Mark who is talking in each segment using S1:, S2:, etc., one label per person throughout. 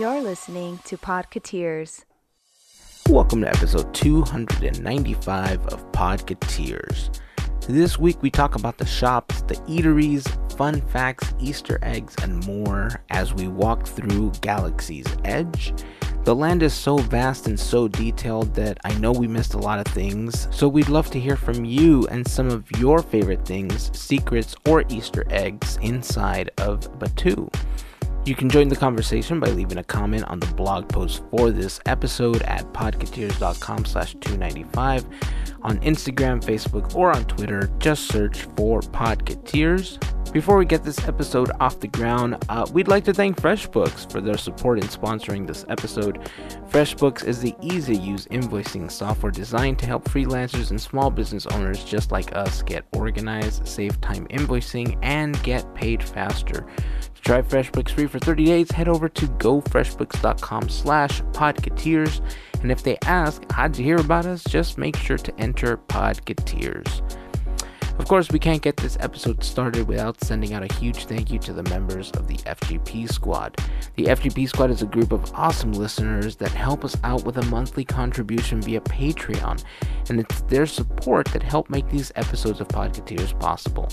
S1: You're listening to Podcateers.
S2: Welcome to episode 295 of Podcateers. This week we talk about the shops, the eateries, fun facts, Easter eggs, and more as we walk through Galaxy's Edge. The land is so vast and so detailed that I know we missed a lot of things, so we'd love to hear from you and some of your favorite things, secrets, or Easter eggs inside of Batuu. You can join the conversation by leaving a comment on the blog post for this episode at podcateers.com slash 295. On Instagram, Facebook, or on Twitter, just search for Podcateers. Before we get this episode off the ground, uh, we'd like to thank FreshBooks for their support in sponsoring this episode. FreshBooks is the easy to use invoicing software designed to help freelancers and small business owners just like us get organized, save time invoicing, and get paid faster. Try FreshBooks free for 30 days, head over to gofreshbooks.com slash podcateers. And if they ask, how'd you hear about us? Just make sure to enter podcateers. Of course, we can't get this episode started without sending out a huge thank you to the members of the FGP Squad. The FGP Squad is a group of awesome listeners that help us out with a monthly contribution via Patreon, and it's their support that help make these episodes of Podcateers possible.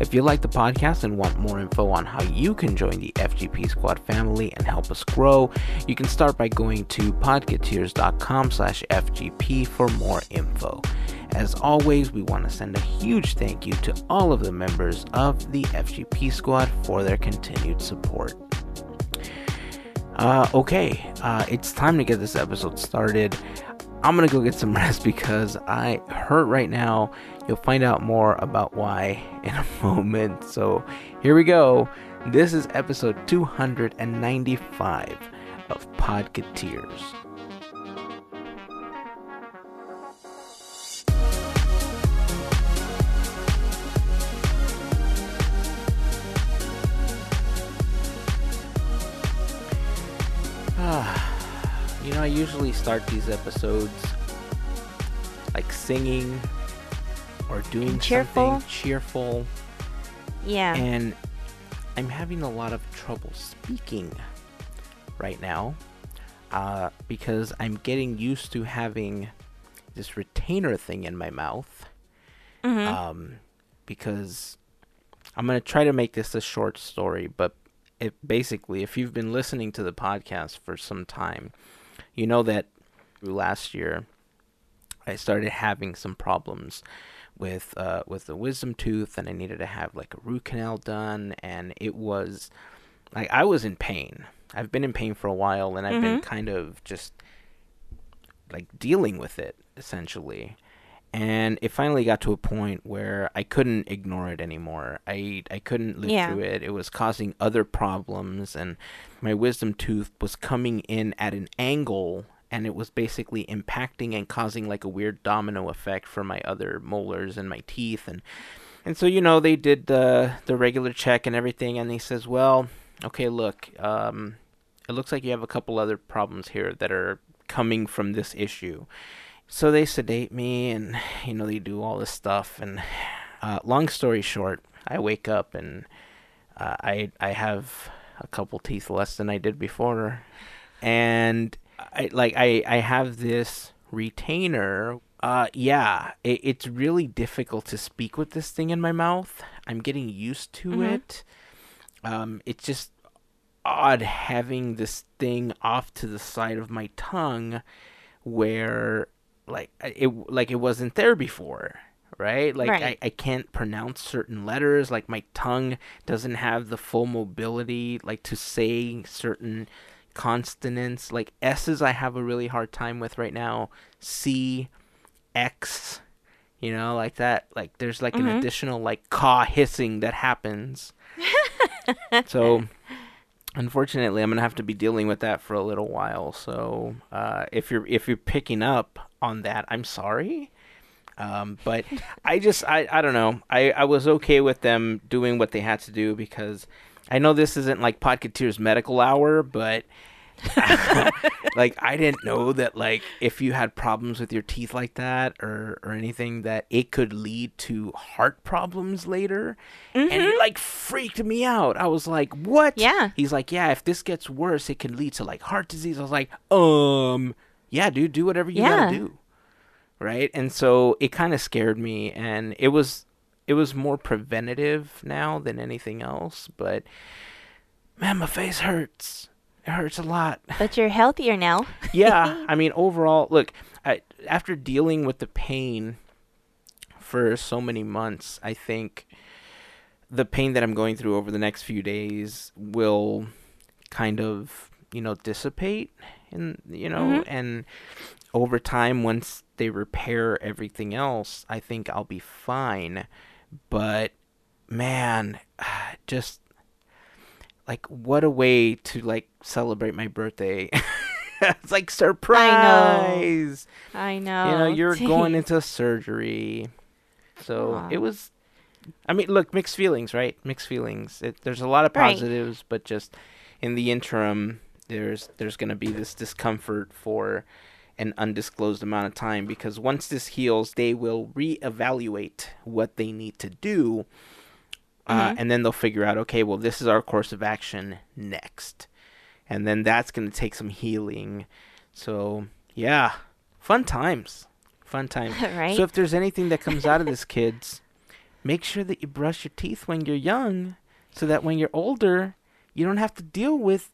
S2: If you like the podcast and want more info on how you can join the FGP Squad family and help us grow, you can start by going to podcateers.com slash FGP for more info. As always, we want to send a huge thank you to all of the members of the FGP Squad for their continued support. Uh, okay, uh, it's time to get this episode started. I'm gonna go get some rest because I hurt right now. You'll find out more about why in a moment. So here we go. This is episode 295 of Podcateers. I usually start these episodes like singing or doing
S1: cheerful.
S2: something cheerful,
S1: Yeah.
S2: and I'm having a lot of trouble speaking right now uh, because I'm getting used to having this retainer thing in my mouth.
S1: Mhm.
S2: Um, because I'm gonna try to make this a short story, but it basically, if you've been listening to the podcast for some time, you know that last year I started having some problems with uh, with the wisdom tooth, and I needed to have like a root canal done, and it was like I was in pain. I've been in pain for a while, and I've been kind of just like dealing with it essentially. And it finally got to a point where I couldn't ignore it anymore. I I couldn't live
S1: Yeah.
S2: through it. It was causing other problems, and my wisdom tooth was coming in at an angle, and it was basically impacting and causing like a weird domino effect for my other molars and my teeth. And and so you know they did the the regular check and everything, and he says, well, okay, look, um, it looks like you have a couple other problems here that are coming from this issue. So they sedate me, and you know they do all this stuff. And uh, long story short, I wake up and uh, I I have a couple teeth less than I did before, and I like I I have this retainer. Uh, yeah, it, it's really difficult to speak with this thing in my mouth. I'm getting used to
S1: Mhm.
S2: it. Um, it's just odd having this thing off to the side of my tongue where like it like it wasn't there before right? Like
S1: Right.
S2: I, I can't pronounce certain letters. Like my tongue doesn't have the full mobility like to say certain consonants. Like s's i have a really hard time with right now. C x you know like that. Like there's like an
S1: Mhm.
S2: additional like caw hissing that happens. So unfortunately i'm gonna have to be dealing with that for a little while so uh, if you're if you're picking up on that i'm sorry um, but i just I, I don't know. I, I was okay with them doing what they had to do because i know this isn't like podcateers medical hour but like I didn't know that like if you had problems with your teeth like that or or anything that it could lead to heart problems later. And it like freaked me out. I was like, "What?"
S1: Mm-hmm. Yeah.
S2: He's like, "Yeah, if this gets worse, it can lead to like heart disease." I was like, "Um, yeah, dude, do whatever you
S1: Yeah.
S2: got to do." Right? And so it kind of scared me and it was it was more preventative now than anything else, but man, my face hurts. It hurts a lot.
S1: But you're healthier now.
S2: yeah, I mean, overall, look, I, after dealing with the pain for so many months, I think the pain that I'm going through over the next few days will kind of, you know, dissipate and you know,
S1: Mhm.
S2: and over time once they repair everything else, I think I'll be fine. But man, just like what a way to like celebrate my birthday. it's like surprise.
S1: I know. I know.
S2: You know, you're going into surgery. So
S1: Aw.
S2: it was I mean, look, mixed feelings, right? Mixed feelings. It, there's a lot of
S1: Right.
S2: positives, but just in the interim there's there's going to be this discomfort for an undisclosed amount of time because once this heals, they will reevaluate what they need to do. Uh,
S1: Mhm.
S2: and then they'll figure out, okay, well, this is our course of action next. And then that's going to take some healing. So, yeah, fun times. Fun times.
S1: right?
S2: So, if there's anything that comes out of this, kids, make sure that you brush your teeth when you're young so that when you're older, you don't have to deal with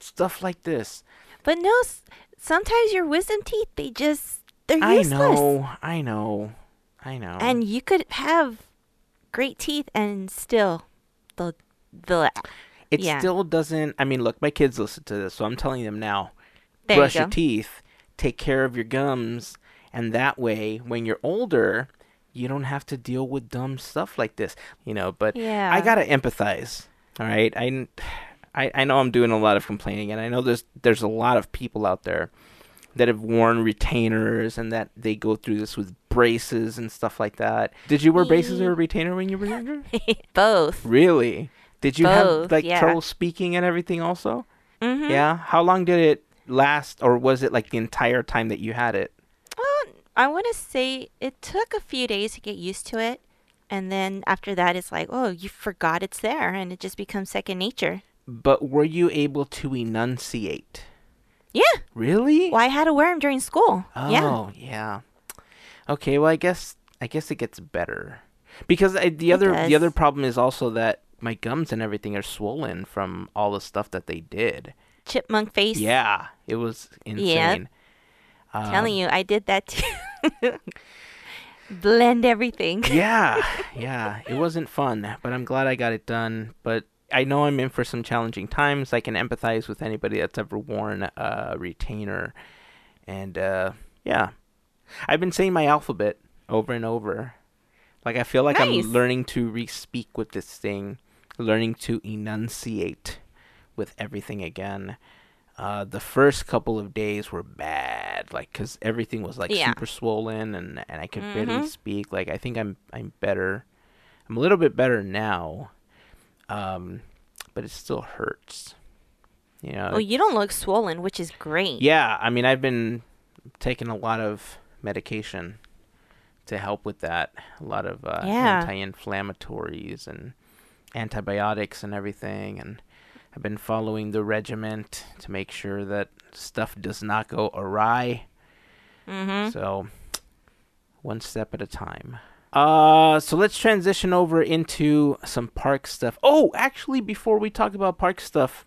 S2: stuff like this.
S1: but no, s- sometimes your wisdom teeth, they just, they're
S2: I
S1: useless.
S2: know. I know. I know.
S1: And you could have great teeth and still the the
S2: it
S1: yeah.
S2: still doesn't. I mean, look, my kids listen to this, so I'm telling them now.
S1: there
S2: brush
S1: you
S2: your teeth, take care of your gums, and that way, when you're older, you don't have to deal with dumb stuff like this, you know. But
S1: Yeah.
S2: I gotta empathize. All right, I, I, I know I'm doing a lot of complaining, and I know there's there's a lot of people out there that have worn retainers and that they go through this with braces and stuff like that. Did you wear braces or a retainer when you were younger?
S1: Both.
S2: really? Did you have like
S1: yeah.
S2: trouble speaking and everything also?
S1: Mm-hmm.
S2: Yeah. How long did it last, or was it like the entire time that you had it?
S1: Well, I want to say it took a few days to get used to it. And then after that, it's like, oh, you forgot it's there. And it just becomes second nature.
S2: But were you able to enunciate?
S1: Yeah.
S2: Really?
S1: Well, I had to wear them during school. Yeah.
S2: Oh, yeah. Okay. Well, I guess I guess it gets better because I, the other the other problem is also that my gums and everything are swollen from all the stuff that they did.
S1: Chipmunk face.
S2: Yeah, it was insane. Um,
S1: Telling you, I did that too. Blend everything.
S2: yeah, yeah. It wasn't fun, but I'm glad I got it done. But I know I'm in for some challenging times. I can empathize with anybody that's ever worn a retainer. And uh, yeah, I've been saying my alphabet over and over. Like I feel like
S1: Nice.
S2: I'm learning to re-speak with this thing, learning to enunciate with everything again. Uh, the first couple of days were bad, like because everything was like
S1: Yeah.
S2: super swollen and and I could barely
S1: Mhm.
S2: speak. Like I think I'm I'm better. I'm a little bit better now, um, but it still hurts. You know.
S1: Well, you don't look swollen, which is great.
S2: Yeah, I mean, I've been taking a lot of medication to help with that. A lot of uh,
S1: Yeah.
S2: anti-inflammatories and antibiotics and everything, and I've been following the regiment to make sure that stuff does not go awry.
S1: Mm-hmm.
S2: So, one step at a time. Uh, so let's transition over into some park stuff. Oh, actually, before we talk about park stuff,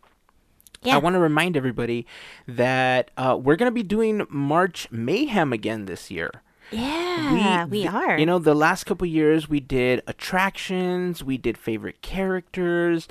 S1: Yeah.
S2: I want to remind everybody that uh, we're going to be doing March Mayhem again this year.
S1: yeah, we,
S2: th-
S1: are.
S2: You know, the last couple years we did attractions, we did favorite characters.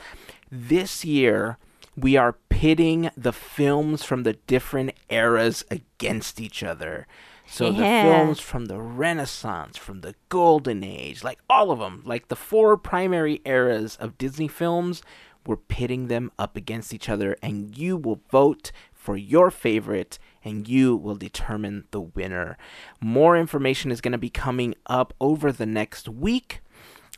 S2: This year we are pitting the films from the different eras against each other. So the films from the Renaissance, from the Golden Age, like all of them, like the four primary eras of Disney films, we're pitting them up against each other, and you will vote for your favorite, and you will determine the winner. More information is going to be coming up over the next week.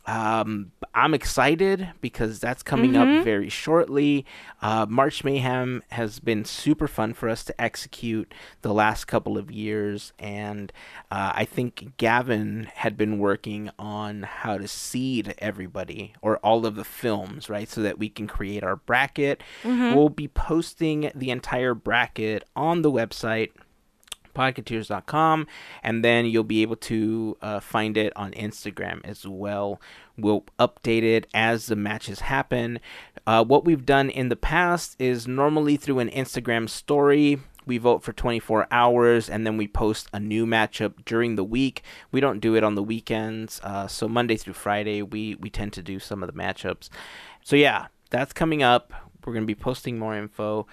S2: Um, I'm excited because that's coming
S1: Mhm.
S2: up very shortly. Uh, March Mayhem has been super fun for us to execute the last couple of years, and uh, I think Gavin had been working on how to seed everybody or all of the films, right, so that we can create our bracket. We'll be posting the entire bracket on the website podcateers.com and then you'll be able to uh, find it on instagram as well. We'll update it as the matches happen. Uh, what we've done in the past is normally through an instagram story we vote for 24 hours and then we post a new matchup during the week. We don't do it on the weekends uh, so monday through friday we, we tend to do some of the matchups. So yeah that's coming up. We're going to be posting more info.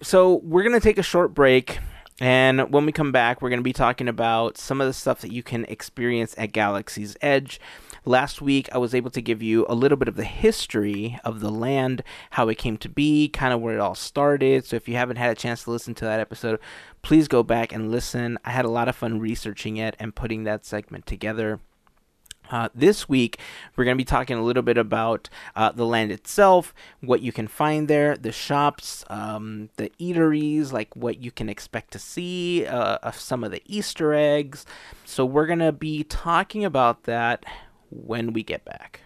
S2: So we're going to take a short break and when we come back, we're going to be talking about some of the stuff that you can experience at Galaxy's Edge. Last week, I was able to give you a little bit of the history of the land, how it came to be, kind of where it all started. So if you haven't had a chance to listen to that episode, please go back and listen. I had a lot of fun researching it and putting that segment together. Uh, this week, we're going to be talking a little bit about uh, the land itself, what you can find there, the shops, um, the eateries, like what you can expect to see, uh, of some of the Easter eggs. So, we're going to be talking about that when we get back.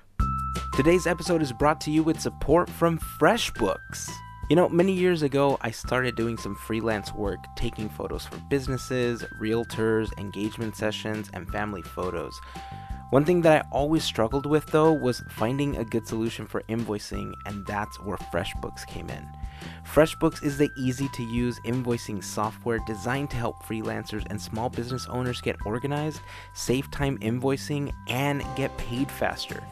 S2: Today's episode is brought to you with support from FreshBooks. You know, many years ago, I started doing some freelance work, taking photos for businesses, realtors, engagement sessions, and family photos. One thing that I always struggled with though was finding a good solution for invoicing, and that's where FreshBooks came in. FreshBooks is the easy to use invoicing software designed to help freelancers and small business owners get organized, save time invoicing, and get paid faster.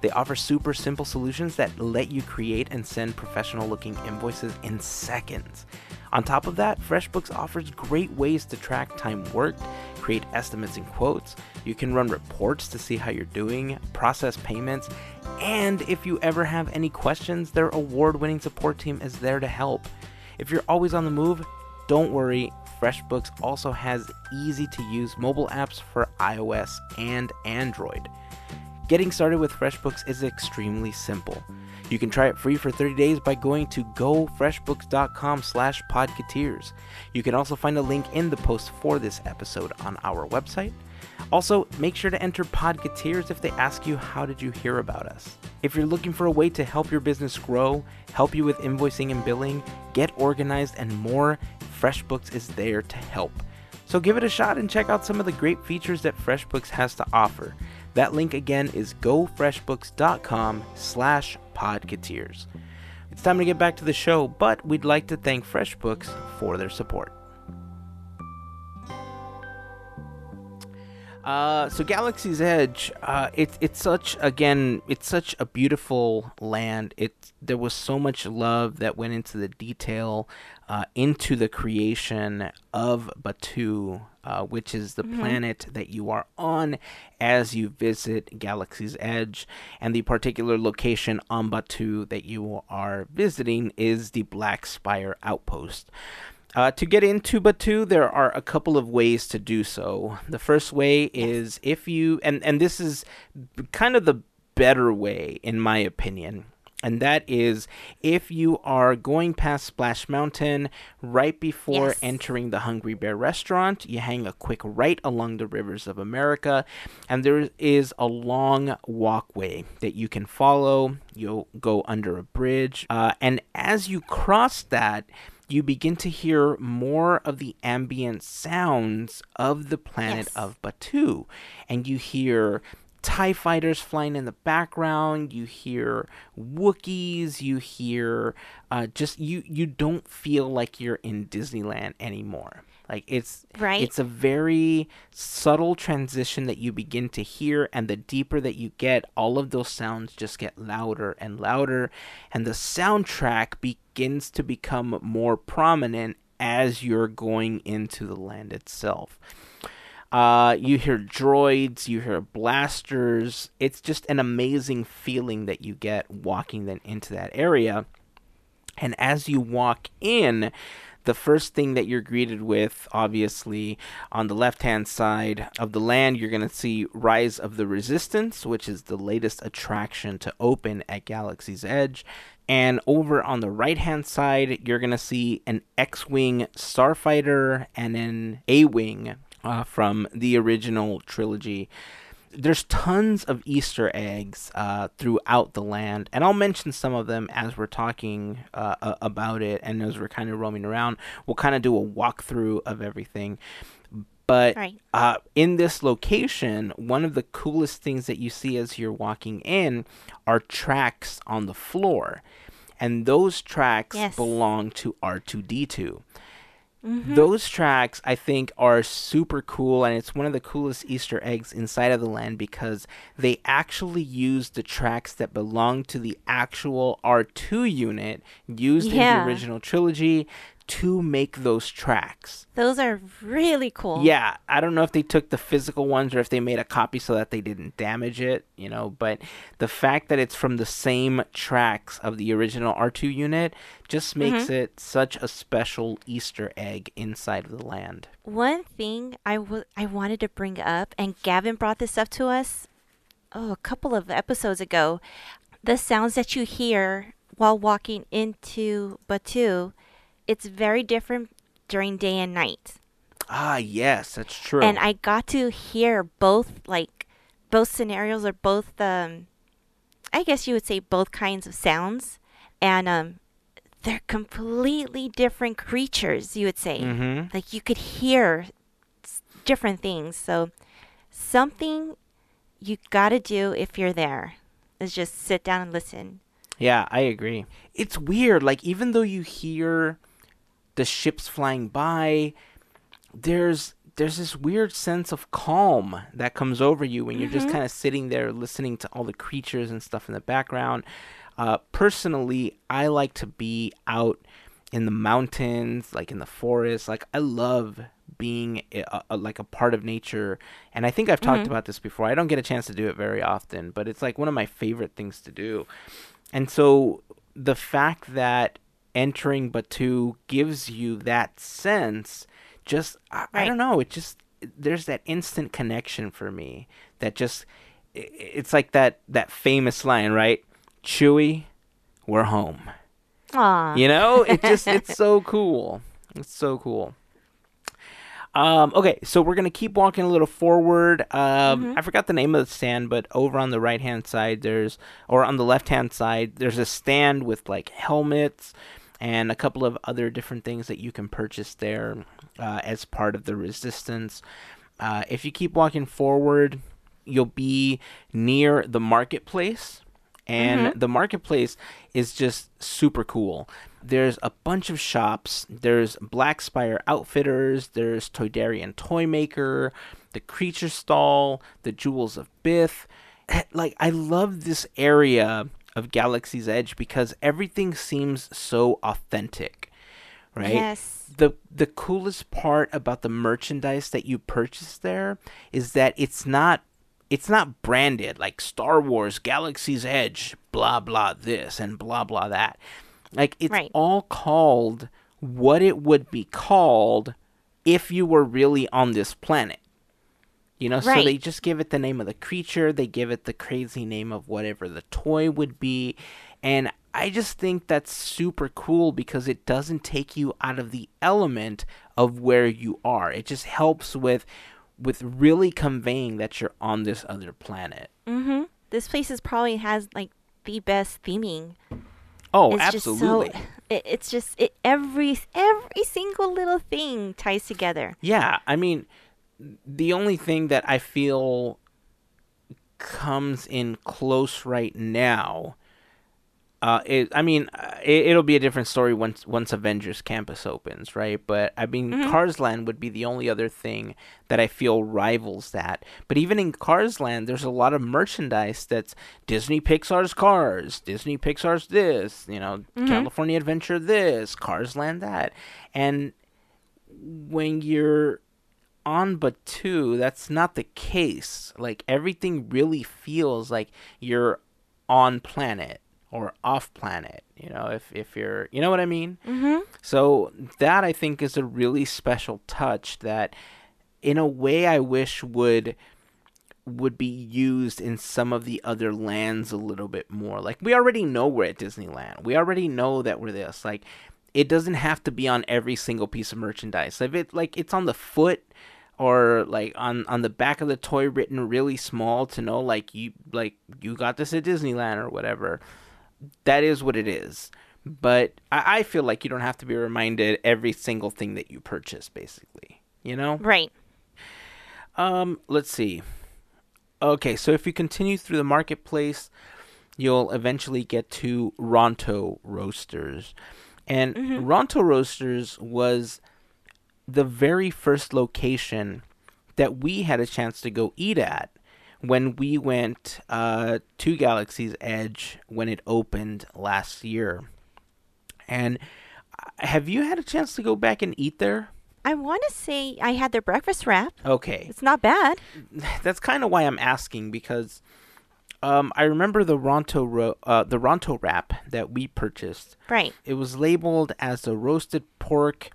S2: They offer super simple solutions that let you create and send professional looking invoices in seconds. On top of that, FreshBooks offers great ways to track time worked, create estimates and quotes. You can run reports to see how you're doing, process payments, and if you ever have any questions, their award winning support team is there to help. If you're always on the move, don't worry. FreshBooks also has easy to use mobile apps for iOS and Android. Getting started with FreshBooks is extremely simple. You can try it free for 30 days by going to gofreshbooks.com slash podcateers. You can also find a link in the post for this episode on our website. Also, make sure to enter Podcateers if they ask you how did you hear about us. If you're looking for a way to help your business grow, help you with invoicing and billing, get organized, and more, FreshBooks is there to help. So give it a shot and check out some of the great features that FreshBooks has to offer. That link again is gofreshbooks.com slash. It's time to get back to the show, but we'd like to thank FreshBooks for their support. Uh, so Galaxy's Edge, uh, it's it's such again, it's such a beautiful land. It there was so much love that went into the detail, uh, into the creation of Batuu, uh, which is the planet that you are on as you visit Galaxy's Edge, and the particular location on Batuu that you are visiting is the Black Spire Outpost. Uh, to get into Batuu, there are a couple of ways to do so. The first way is if you, and, and this is kind of the better way, in my opinion, and that is if you are going past Splash Mountain right before
S1: Yes.
S2: entering the Hungry Bear restaurant, you hang a quick right along the rivers of America, and there is a long walkway that you can follow. You'll go under a bridge, uh, and as you cross that, you begin to hear more of the ambient sounds of the planet
S1: Yes.
S2: of Batuu. And you hear TIE fighters flying in the background, you hear Wookiees, you hear uh, just, you, you don't feel like you're in Disneyland anymore. Like it's
S1: Right.
S2: it's a very subtle transition that you begin to hear, and the deeper that you get, all of those sounds just get louder and louder, and the soundtrack begins to become more prominent as you're going into the land itself. Uh, you hear droids, you hear blasters. It's just an amazing feeling that you get walking then into that area. And as you walk in, the first thing that you're greeted with, obviously, on the left hand side of the land, you're going to see Rise of the Resistance, which is the latest attraction to open at Galaxy's Edge. And over on the right hand side, you're going to see an X Wing Starfighter and an A Wing uh, from the original trilogy. There's tons of Easter eggs uh, throughout the land, and I'll mention some of them as we're talking uh, about it and as we're kind of roaming around. We'll kind of do a walkthrough of everything. But
S1: Right.
S2: uh, in this location, one of the coolest things that you see as you're walking in are tracks on the floor. And those tracks
S1: Yes.
S2: belong to R2D2.
S1: Mm-hmm.
S2: Those tracks, I think, are super cool, and it's one of the coolest Easter eggs inside of the land because they actually use the tracks that belong to the actual R2 unit used in the original trilogy to make those tracks.
S1: Those are really cool.
S2: Yeah, I don't know if they took the physical ones or if they made a copy so that they didn't damage it, you know, but the fact that it's from the same tracks of the original R2 unit just mm-hmm. makes it such a special Easter egg inside of the land.
S1: One thing I wa- I wanted to bring up, and Gavin brought this up to us oh, a couple of episodes ago. The sounds that you hear while walking into Batuu, it's very different during day and night.
S2: Ah, yes, that's true.
S1: And I got to hear both, like, both scenarios or both, um, I guess you would say both kinds of sounds. And um, they're completely different creatures, you would say.
S2: Mhm.
S1: Like, you could hear different things. So, something you gotta do if you're there is just sit down and listen.
S2: Yeah, I agree. It's weird. Like even though you hear the ships flying by, there's there's this weird sense of calm that comes over you when you're just kind of sitting there listening to all the creatures and stuff in the background. Uh, personally, I like to be out in the mountains, like in the forest. Like I love being a, a, like a part of nature, and I think I've talked about this before. I don't get a chance to do it very often, but it's like one of my favorite things to do. And so the fact that entering Batuu gives you that sense, just I, I don't know, it just there's that instant connection for me that just it's like that that famous line, right? Chewie, we're home.
S1: Aw.
S2: You know, it just it's so cool. It's so cool. Um, okay, so we're gonna keep walking a little forward. Um, I forgot the name of the stand, but over on the right hand side, there's or on the left hand side, there's a stand with like helmets and a couple of other different things that you can purchase there uh, as part of the resistance. Uh, if you keep walking forward, you'll be near the marketplace and the marketplace is just super cool. There's a bunch of shops. There's Black Spire Outfitters. There's Toydarian Toy Maker, the Creature Stall, the Jewels of Bith. Like I love this area of Galaxy's Edge because everything seems so authentic, right?
S1: Yes.
S2: the the coolest part about the merchandise that you purchase there is that it's not it's not branded like Star Wars Galaxy's Edge blah blah this and blah blah that. Like it's
S1: Right.
S2: all called what it would be called if you were really on this planet. You know, so they just give it the name of the creature, they give it the crazy name of whatever the toy would be. And I just think that's super cool because it doesn't take you out of the element of where you are. It just helps with with really conveying that you're on this other planet.
S1: Mm-hmm. This place is probably has like the best theming.
S2: Oh,
S1: it's
S2: absolutely.
S1: just so it, it's just it, every every single little thing ties together.
S2: Yeah, I mean, the only thing that I feel comes in close right now, uh, it, I mean, uh, it, it'll be a different story once once Avengers Campus opens, right? But I mean, Cars Land would be the only other thing that I feel rivals that. But even in Cars Land, there's a lot of merchandise that's Disney Pixar's Cars, Disney Pixar's this, you know, California Adventure this, Cars Land that, and when you're on Batuu, that's not the case. Like everything really feels like you're on planet or off planet. You know, if if you're, you know what I mean.
S1: Mhm.
S2: So that I think is a really special touch that, in a way, I wish would would be used in some of the other lands a little bit more. Like we already know we're at Disneyland. We already know that we're this. Like it doesn't have to be on every single piece of merchandise. If it like it's on the foot or like on on the back of the toy written really small to know like you like you got this at Disneyland or whatever. That is what it is. But I, I feel like you don't have to be reminded every single thing that you purchase, basically. You know?
S1: Right.
S2: Um, let's see. Okay, so if you continue through the marketplace, you'll eventually get to Ronto Roasters. And Ronto Roasters was the very first location that we had a chance to go eat at when we went uh, to Galaxy's Edge when it opened last year. And uh, have you had a chance to go back and eat there?
S1: I want to say I had their breakfast wrap.
S2: Okay.
S1: It's not bad.
S2: that's kind of why I'm asking because um, I remember the Ronto ro- uh, the Ronto wrap that we purchased.
S1: Right.
S2: It was labeled as a roasted pork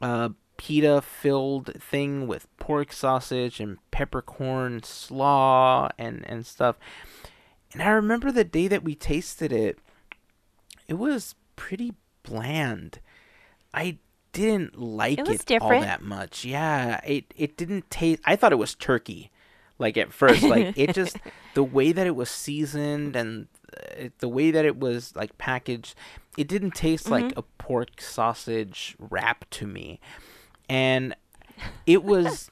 S2: uh, pita filled thing with pork sausage and peppercorn slaw and and stuff. And I remember the day that we tasted it, it was pretty bland. I didn't like
S1: It
S2: it, all that much. Yeah, it it didn't taste. I thought it was turkey, like at first. Like it just the way that it was seasoned and uh, the way that it was like packaged, it didn't taste like a pork sausage wrap to me, and it was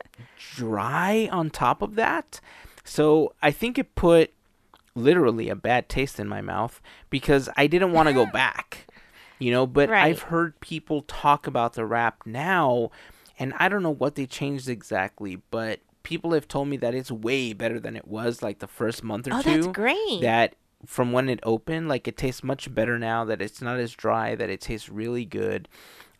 S2: dry on top of that. So I think it put literally a bad taste in my mouth because I didn't want to go back. You know, but
S1: Right.
S2: I've heard people talk about the wrap now and I don't know what they changed exactly, but people have told me that it's way better than it was like the first month or
S1: Oh,
S2: two.
S1: that's great.
S2: That from when it opened, like it tastes much better now. That it's not as dry. That it tastes really good.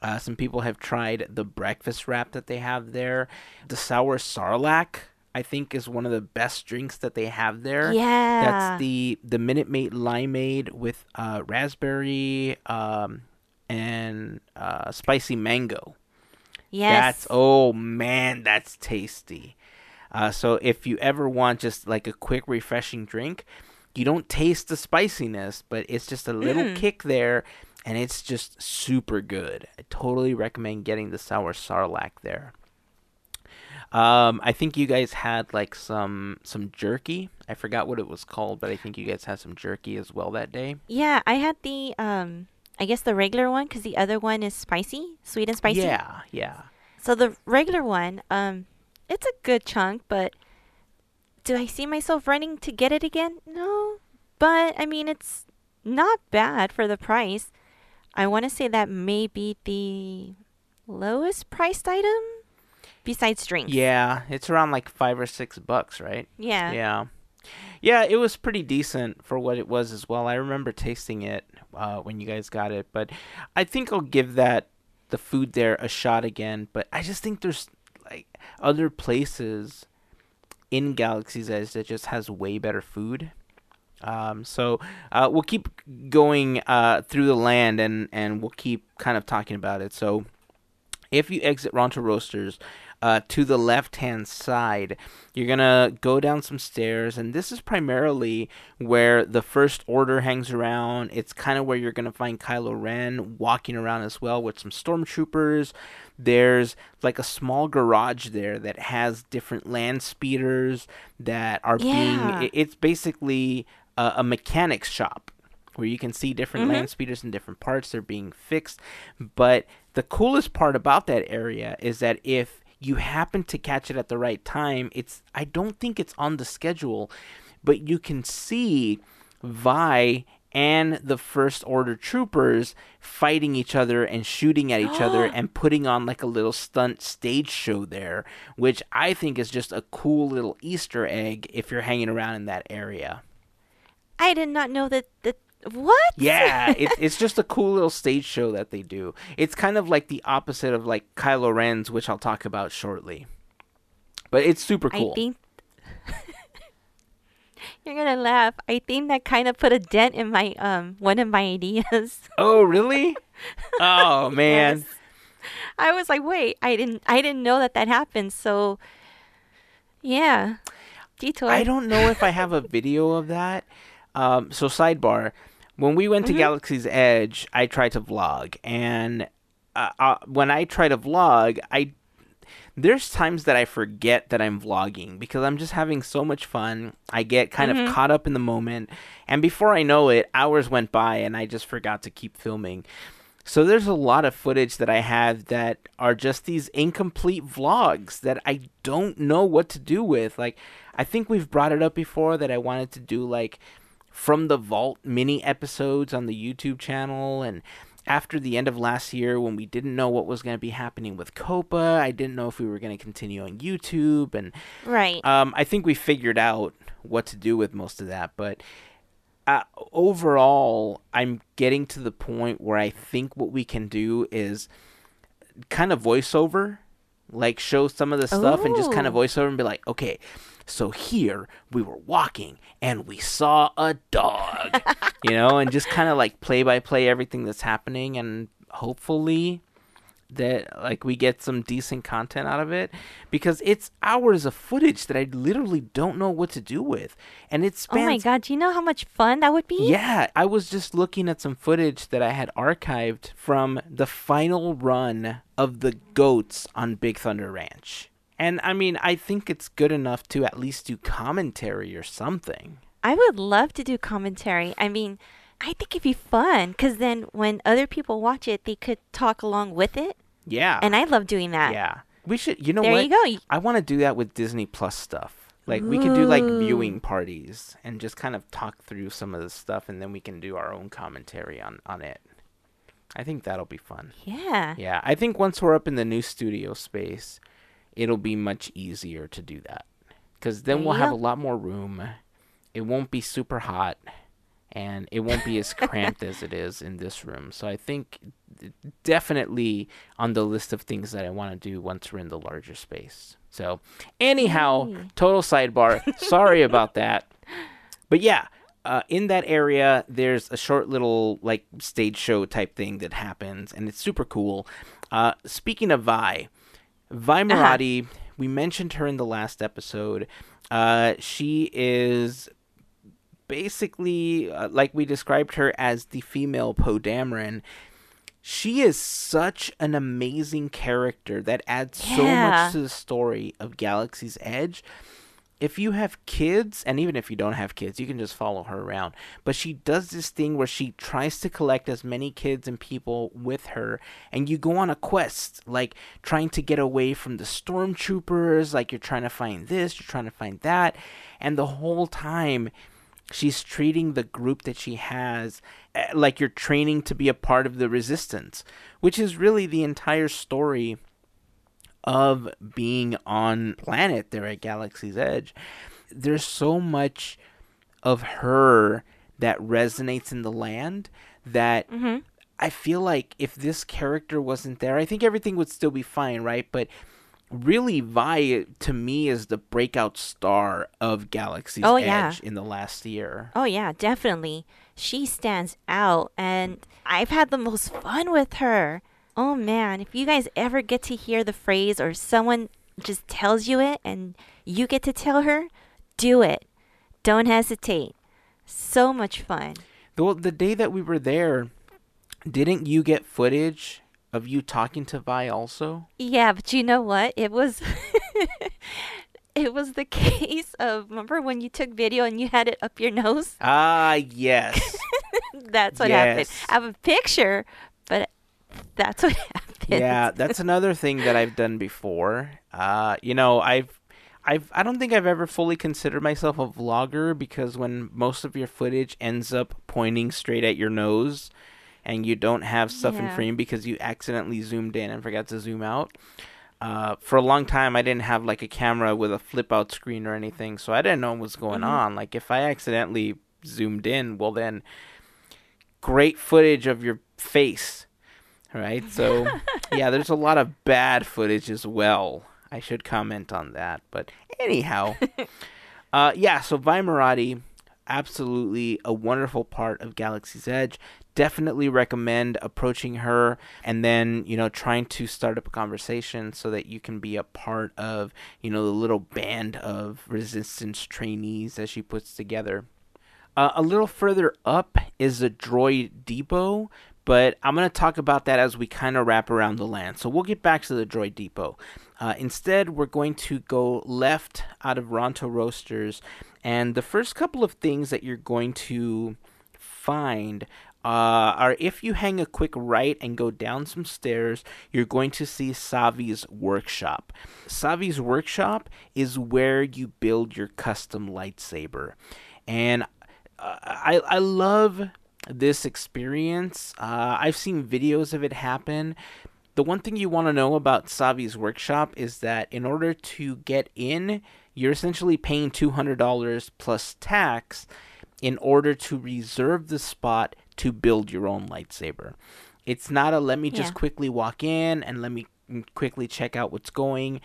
S2: Uh, some people have tried the breakfast wrap that they have there. The sour sarlacc, I think, is one of the best drinks that they have there.
S1: Yeah.
S2: That's the the Minute Maid limeade with uh, raspberry um, and uh, spicy mango.
S1: yes.
S2: That's oh man, that's tasty. Uh, so if you ever want just like a quick refreshing drink, you don't taste the spiciness, but it's just a little
S1: Mm.
S2: kick there, and it's just super good. I totally recommend getting the sour sarlacc there. Um, I think you guys had like some some jerky. I forgot what it was called, but I think you guys had some jerky as well that day.
S1: Yeah, I had the um I guess the regular one cuz the other one is spicy, sweet and spicy.
S2: Yeah, yeah.
S1: So the regular one um it's a good chunk, but do I see myself running to get it again? No. But I mean it's not bad for the price. I want to say that may be the lowest priced item besides drinks.
S2: Yeah, it's around like five or six bucks, right?
S1: Yeah.
S2: Yeah. Yeah, it was pretty decent for what it was as well. I remember tasting it uh, when you guys got it, but I think I'll give that the food there a shot again. But I just think there's like other places in Galaxy's Edge that just has way better food. Um, so uh, we'll keep going uh, through the land and, and we'll keep kind of talking about it. So if you exit Ronto Roasters uh, to the left hand side, you're gonna go down some stairs, and this is primarily where the First Order hangs around. It's kind of where you're gonna find Kylo Ren walking around as well with some stormtroopers. There's like a small garage there that has different land speeders that are
S1: Yeah.
S2: being. It's basically a, a mechanics shop where you can see different
S1: Mhm.
S2: land speeders and different parts. They're being fixed. But the coolest part about that area is that if you happen to catch it at the right time it's i don't think it's on the schedule but you can see vi and the first order troopers fighting each other and shooting at each other and putting on like a little stunt stage show there which i think is just a cool little easter egg if you're hanging around in that area
S1: I did not know that that what?
S2: yeah, it's it's just a cool little stage show that they do. It's kind of like the opposite of like Kylo Ren's, which I'll talk about shortly. But it's super cool.
S1: I think You're gonna laugh. I think that kind of put a dent in my um one of my ideas.
S2: Oh, really? oh man.
S1: Yes. I was like, wait, I didn't, I didn't know that that happened. So, yeah, detour.
S2: I don't know if I have a video of that. Um, so sidebar, when we went to
S1: Mhm.
S2: Galaxy's Edge, I tried to vlog, and uh, uh, when I try to vlog, I there's times that I forget that I'm vlogging because I'm just having so much fun. I get kind
S1: Mhm.
S2: of caught up in the moment, and before I know it, hours went by, and I just forgot to keep filming. So there's a lot of footage that I have that are just these incomplete vlogs that I don't know what to do with. Like I think we've brought it up before that I wanted to do like from the vault mini episodes on the YouTube channel and after the end of last year when we didn't know what was going to be happening with COPPA, I didn't know if we were going to continue on YouTube and
S1: right.
S2: um, I think we figured out what to do with most of that, but uh, overall, I'm getting to the point where I think what we can do is kind of voiceover, like show some of the stuff and just kind of voiceover and be like, okay, so here we were walking and we saw a dog, you know, and just kind of like play by play everything that's happening and hopefully that like we get some decent content out of it because it's hours of footage that I literally don't know what to do with and it
S1: oh my god, do you know how much fun that would be?
S2: yeah, I was just looking at some footage that I had archived from the final run of the goats on Big Thunder Ranch. And I mean, I think it's good enough to at least do commentary or something.
S1: I would love to do commentary. I mean, I think it'd be fun because then when other people watch it, they could talk along with it.
S2: Yeah.
S1: And I love doing that.
S2: yeah. We should, you know
S1: there
S2: what?
S1: you go.
S2: I want to do that with Disney Plus stuff. Like we could do like viewing parties and just kind of talk through some of the stuff and then we can do our own commentary on on it. I think that'll be fun.
S1: Yeah.
S2: Yeah, I think once we're up in the new studio space, it'll be much easier to do that. Cuz then we'll
S1: you
S2: have a lot more room. It won't be super hot and it won't be as cramped as it is in this room. So I think definitely on the list of things that I want to do once we're in the larger space. So, anyhow,
S1: Yay.
S2: total sidebar. Sorry about that. But yeah, uh, in that area, there's a short little like stage show type thing that happens, and it's super cool. Uh, speaking of Vi, Vi Moradi, we mentioned her in the last episode. Uh, she is basically uh, like we described her as the female Poe Dameron. She is such an amazing character that adds so much to the story of Galaxy's Edge. If you have kids, and even if you don't have kids, you can just follow her around. But she does this thing where she tries to collect as many kids and people with her, and you go on a quest, like trying to get away from the stormtroopers, like you're trying to find this, you're trying to find that, and the whole time she's treating the group that she has eh, like you're training to be a part of the resistance, which is really the entire story of being on planet there at Galaxy's Edge. There's so much of her that resonates in the land that
S1: Mhm.
S2: I feel like if this character wasn't there, I think everything would still be fine, right? But really Vi to me is the breakout star of Galaxy's
S1: Oh,
S2: Edge
S1: yeah.
S2: in the last year.
S1: Oh yeah, definitely. She stands out and I've had the most fun with her. Oh man, if you guys ever get to hear the phrase or someone just tells you it and you get to tell her, do it. Don't hesitate. So much fun.
S2: Well, the day that we were there, didn't you get footage of you talking to Vi also?
S1: Yeah, but you know what? It was it was the case of remember when you took video and you had it up your nose?
S2: Ah, yes.
S1: That's what happened.
S2: Yes.
S1: I have a picture, but that's what happened.
S2: yeah, that's another thing that I've done before. Uh, you know, I've I've I don't think I've ever fully considered myself a vlogger because when most of your footage ends up pointing straight at your nose and you don't have stuff in frame because you accidentally zoomed in and forgot to zoom out. Uh, for a long time, I didn't have like a camera with a flip out screen or anything, so I didn't know what was going
S1: Mhm.
S2: on. Like if I accidentally zoomed in, well then, great footage of your face, right? So yeah, there's a lot of bad footage as well. I should comment on that, but anyhow, uh, yeah. So Vi Moradi, absolutely a wonderful part of Galaxy's Edge. Definitely recommend approaching her and then, you know, trying to start up a conversation so that you can be a part of, you know, the little band of resistance trainees that she puts together. Uh, a little further up is the droid depot, but I'm going to talk about that as we kind of wrap around the land. So we'll get back to the droid depot. Uh, instead, we're going to go left out of Ronto Roasters, and the first couple of things that you're going to find uh, are if you hang a quick right and go down some stairs, you're going to see Savi's workshop. Savi's workshop is where you build your custom lightsaber, and uh, I I love this experience. Uh, I've seen videos of it happen. The one thing you want to know about Savi's workshop is that in order to get in, you're essentially paying $200 plus tax in order to reserve the spot to build your own lightsaber. It's not a let me just
S1: Yeah.
S2: quickly walk in and let me quickly check out what's going.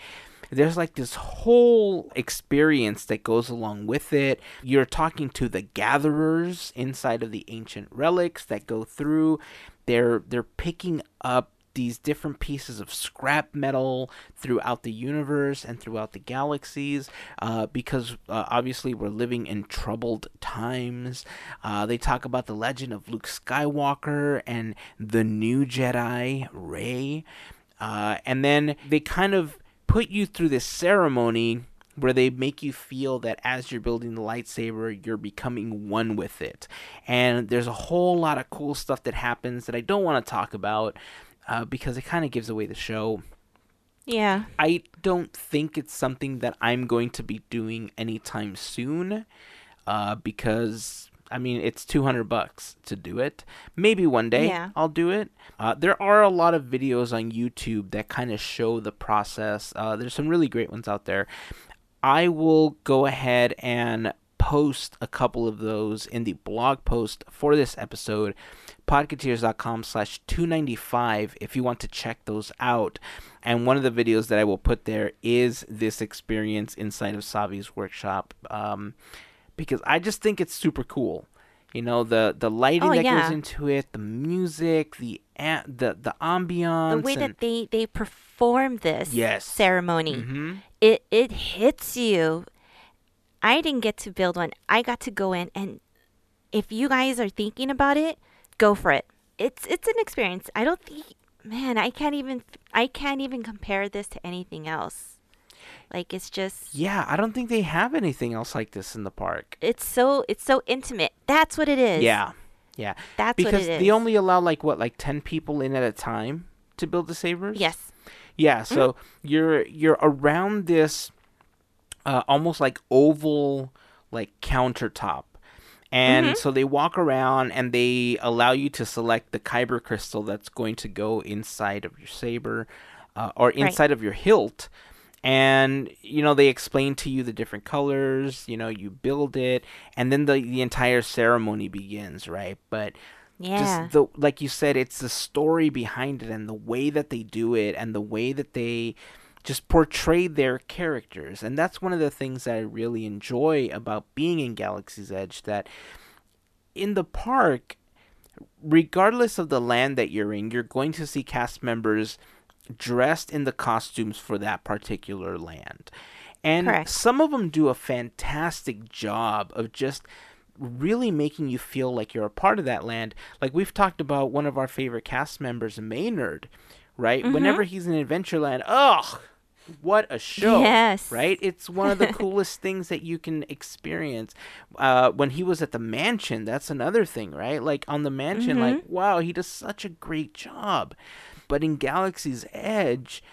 S2: There's like this whole experience that goes along with it. You're talking to the gatherers inside of the ancient relics that go through. They're they're picking up these different pieces of scrap metal throughout the universe and throughout the galaxies uh, because uh, obviously we're living in troubled times. Uh, they talk about the legend of Luke Skywalker and the new Jedi, Rey. Uh, and then they kind of put you through this ceremony where they make you feel that as you're building the lightsaber, you're becoming one with it. And there's a whole lot of cool stuff that happens that I don't want to talk about uh, because it kind of gives away the show.
S1: Yeah.
S2: I don't think it's something that I'm going to be doing anytime soon uh, because. I mean, it's 200 bucks to do it. Maybe one day
S1: Yeah.
S2: I'll do it. Uh, there are a lot of videos on YouTube that kind of show the process. Uh, there's some really great ones out there. I will go ahead and post a couple of those in the blog post for this episode podcateers.com slash 295 if you want to check those out and one of the videos that i will put there is this experience inside of savi's workshop um, because i just think it's super cool you know the the lighting
S1: Oh,
S2: that
S1: yeah.
S2: goes into it the music the a- the the ambiance
S1: The way
S2: and-
S1: that they they perform this
S2: Yes.
S1: ceremony,
S2: Mhm.
S1: it it hits you. I didn't get to build one. I got to go in and if you guys are thinking about it, go for it. It's it's an experience. I don't think man, I can't even I can't even compare this to anything else. Like it's just
S2: yeah i don't think they have anything else like this in the park
S1: it's so it's so intimate. That's what it is.
S2: Yeah, yeah.
S1: That's
S2: because
S1: what it is.
S2: they only allow like what, like ten people in at a time to build the sabers.
S1: Yes.
S2: Yeah. So you're you're around this, uh, almost like oval like countertop. And so they walk around and they allow you to select the kyber crystal that's going to go inside of your saber uh, or inside of your hilt. And you know they explain to you the different colors. You know you build it, and then the the entire ceremony begins, right? But
S1: Yeah.
S2: just the like you said it's the story behind it and the way that they do it and the way that they just portray their characters and that's one of the things that i really enjoy about being in galaxy's edge that in the park regardless of the land that you're in you're going to see cast members dressed in the costumes for that particular land and
S1: Correct.
S2: some of them do a fantastic job of just really making you feel like you're a part of that land. Like we've talked about one of our favorite cast members, Maynard, right?
S1: Mm-hmm.
S2: Whenever he's in Adventureland, ugh, what a show!
S1: Yes.
S2: right? It's one of the coolest things that you can experience. Uh, when he was at the mansion, that's another thing, right? Like on the mansion, like
S1: Mm-hmm.
S2: wow, he does such a great job. But in Galaxy's Edge,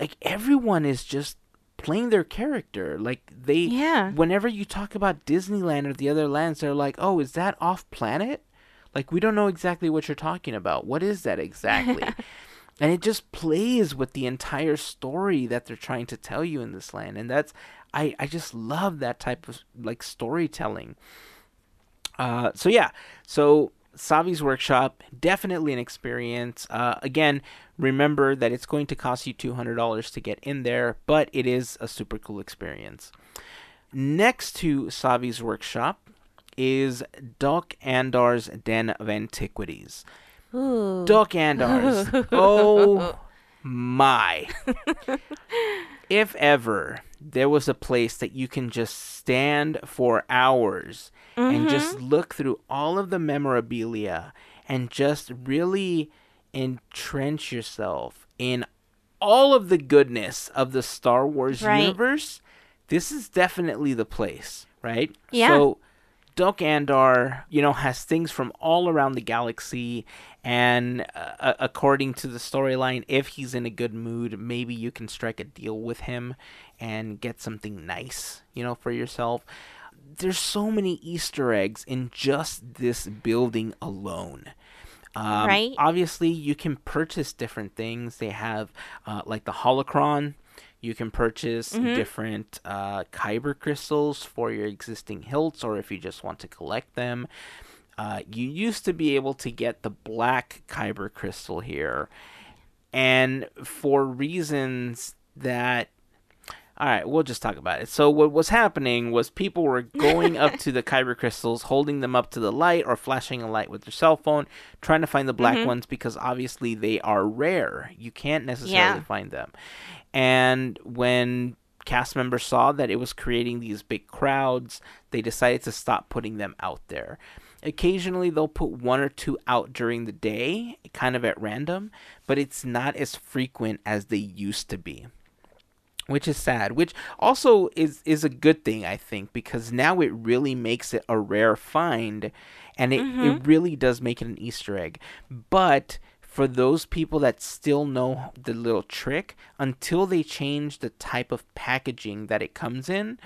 S2: like everyone is just playing their character. Like they
S1: Yeah.
S2: whenever you talk about Disneyland or the other lands, they're like, "Oh, is that off planet?" Like we don't know exactly what you're talking about. What is that exactly? and it just plays with the entire story that they're trying to tell you in this land, and that's I I just love that type of like storytelling. Uh, so yeah, so Savi's workshop definitely an experience. Uh, again, remember that it's going to cost you two hundred dollars to get in there, but it is a super cool experience. Next to Savi's workshop is Doc Andar's Den of Antiquities.
S1: Ooh.
S2: Doc Andar's. oh my. if ever there was a place that you can just stand for hours and mm-hmm. just look through all of the memorabilia and just really entrench yourself in all of the goodness of the Star Wars
S1: Right.
S2: universe, this is definitely the place, right?
S1: Yeah.
S2: So Doc Andar, you know, has things from all around the galaxy, and uh, according to the storyline, if he's in a good mood, maybe you can strike a deal with him and get something nice, you know, for yourself. There's so many Easter eggs in just this building alone. Um,
S1: Right.
S2: Obviously, you can purchase different things. They have uh, like the holocron. You can purchase different uh, kyber crystals for your existing hilts, or if you just want to collect them. Uh, you used to be able to get the black kyber crystal here, and for reasons that all right, we'll just talk about it. So what was happening was people were going up to the kyber crystals, holding them up to the light or flashing a light with their cell phone, trying to find the black mm-hmm. ones because obviously they are rare. You can't necessarily
S1: Yeah.
S2: find them. And when cast members saw that it was creating these big crowds, they decided to stop putting them out there. Occasionally, they'll put one or two out during the day, kind of at random, but it's not as frequent as they used to be which is sad which also is is a good thing i think because now it really makes it a rare find and it, it mm-hmm. really does make it an easter egg but for those people that still know the little trick until they change the type of packaging that it comes in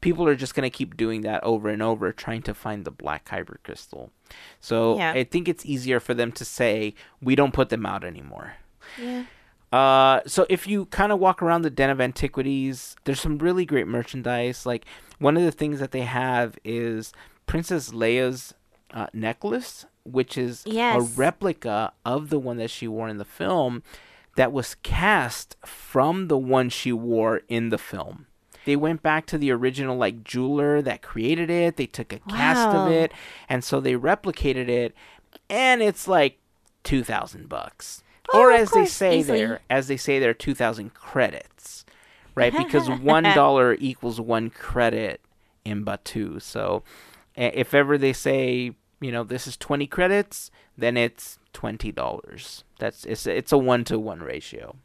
S2: people are just going to keep doing that over and over trying to find the black kyber crystal so
S1: Yeah.
S2: i think it's easier for them to say we don't put them out anymore
S1: Yeah.
S2: Uh, so if you kind of walk around the Den of Antiquities, there's some really great merchandise. Like one of the things that they have is Princess Leia's uh, necklace, which is a replica of the one that she wore in the film, that was cast from the one she wore in the film. They went back to the original like jeweler that created it. They took a cast of it, and so they replicated it, and it's like two thousand bucks
S1: Oh,
S2: or as they say
S1: easily.
S2: there, as they say there, two thousand credits, right? Because one dollar equals one credit in Batuu. So, if ever they say, you know, this is twenty credits, then it's twenty dollars. That's it's it's a one to one ratio.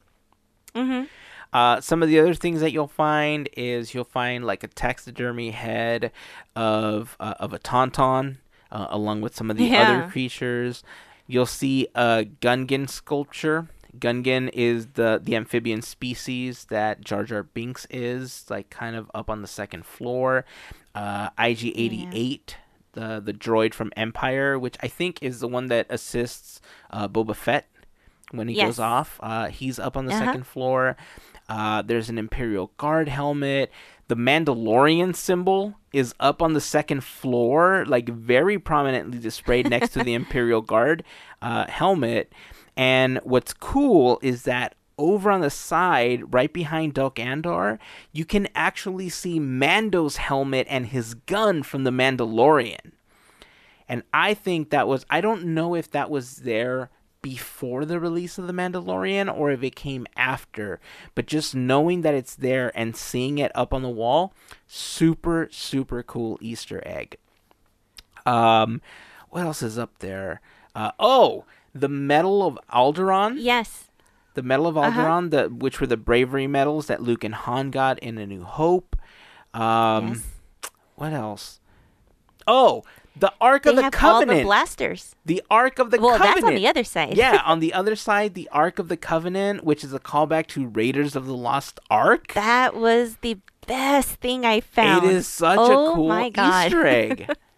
S1: Mm-hmm.
S2: Uh, some of the other things that you'll find is you'll find like a taxidermy head of uh, of a tauntaun, uh, along with some of the
S1: Yeah.
S2: other creatures. You'll see a Gungan sculpture. Gungan is the the amphibian species that Jar Jar Binks is, like kind of up on the second floor. Uh, IG eighty eight. The, the droid from Empire, which I think is the one that assists uh, Boba Fett when he
S1: Yes.
S2: goes off. Uh, he's up on the
S1: Uh-huh.
S2: second floor. Uh, there's an Imperial Guard helmet. The Mandalorian symbol is up on the second floor, like very prominently displayed next to the Imperial Guard uh, helmet. And what's cool is that over on the side, right behind Doc Andar, you can actually see Mando's helmet and his gun from the Mandalorian. And I think that was I don't know if that was there before the release of The Mandalorian or if it came after, but just knowing that it's there and seeing it up on the wall, super super cool Easter egg. Um what else is up there? Uh, oh, the Medal of Alderaan
S1: Yes.
S2: the Medal of
S1: Uh-huh.
S2: Alderaan, the which were the bravery medals that Luke and Han got in A New Hope. Um,
S1: Yes.
S2: What else? Oh, the Ark
S1: They
S2: of the
S1: have all the
S2: Covenant.
S1: blasters.
S2: the Ark of the
S1: well,
S2: Covenant.
S1: that's on the other side.
S2: yeah, on the other side, the Ark of the Covenant, which is a callback to Raiders of the Lost Ark.
S1: that was the best thing I found.
S2: It is such
S1: oh
S2: a cool
S1: my God.
S2: Easter egg.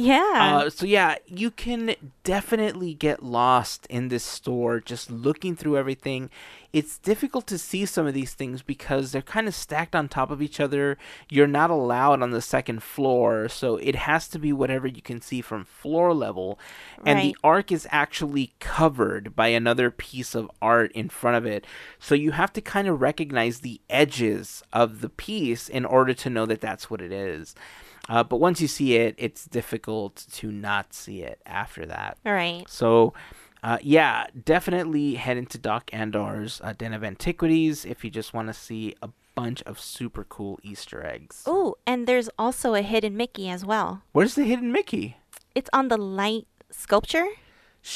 S1: Yeah.
S2: Uh, so yeah, you can definitely get lost in this store just looking through everything. It's difficult to see some of these things because they're kind of stacked on top of each other. You're not allowed on the second floor, so it has to be whatever you can see from floor level. And the arc is actually covered by another piece of art in front of it. So you have to kind of recognize the edges of the piece in order to know that that's what it is. Uh, but once you see it, it's difficult to not see it after that.
S1: All right.
S2: So, uh, yeah, definitely head into Doc Andar's uh, Den of Antiquities if you just want to see a bunch of super cool Easter eggs.
S1: Oh, and there's also a hidden Mickey as well.
S2: Where's the hidden Mickey?
S1: It's on the light sculpture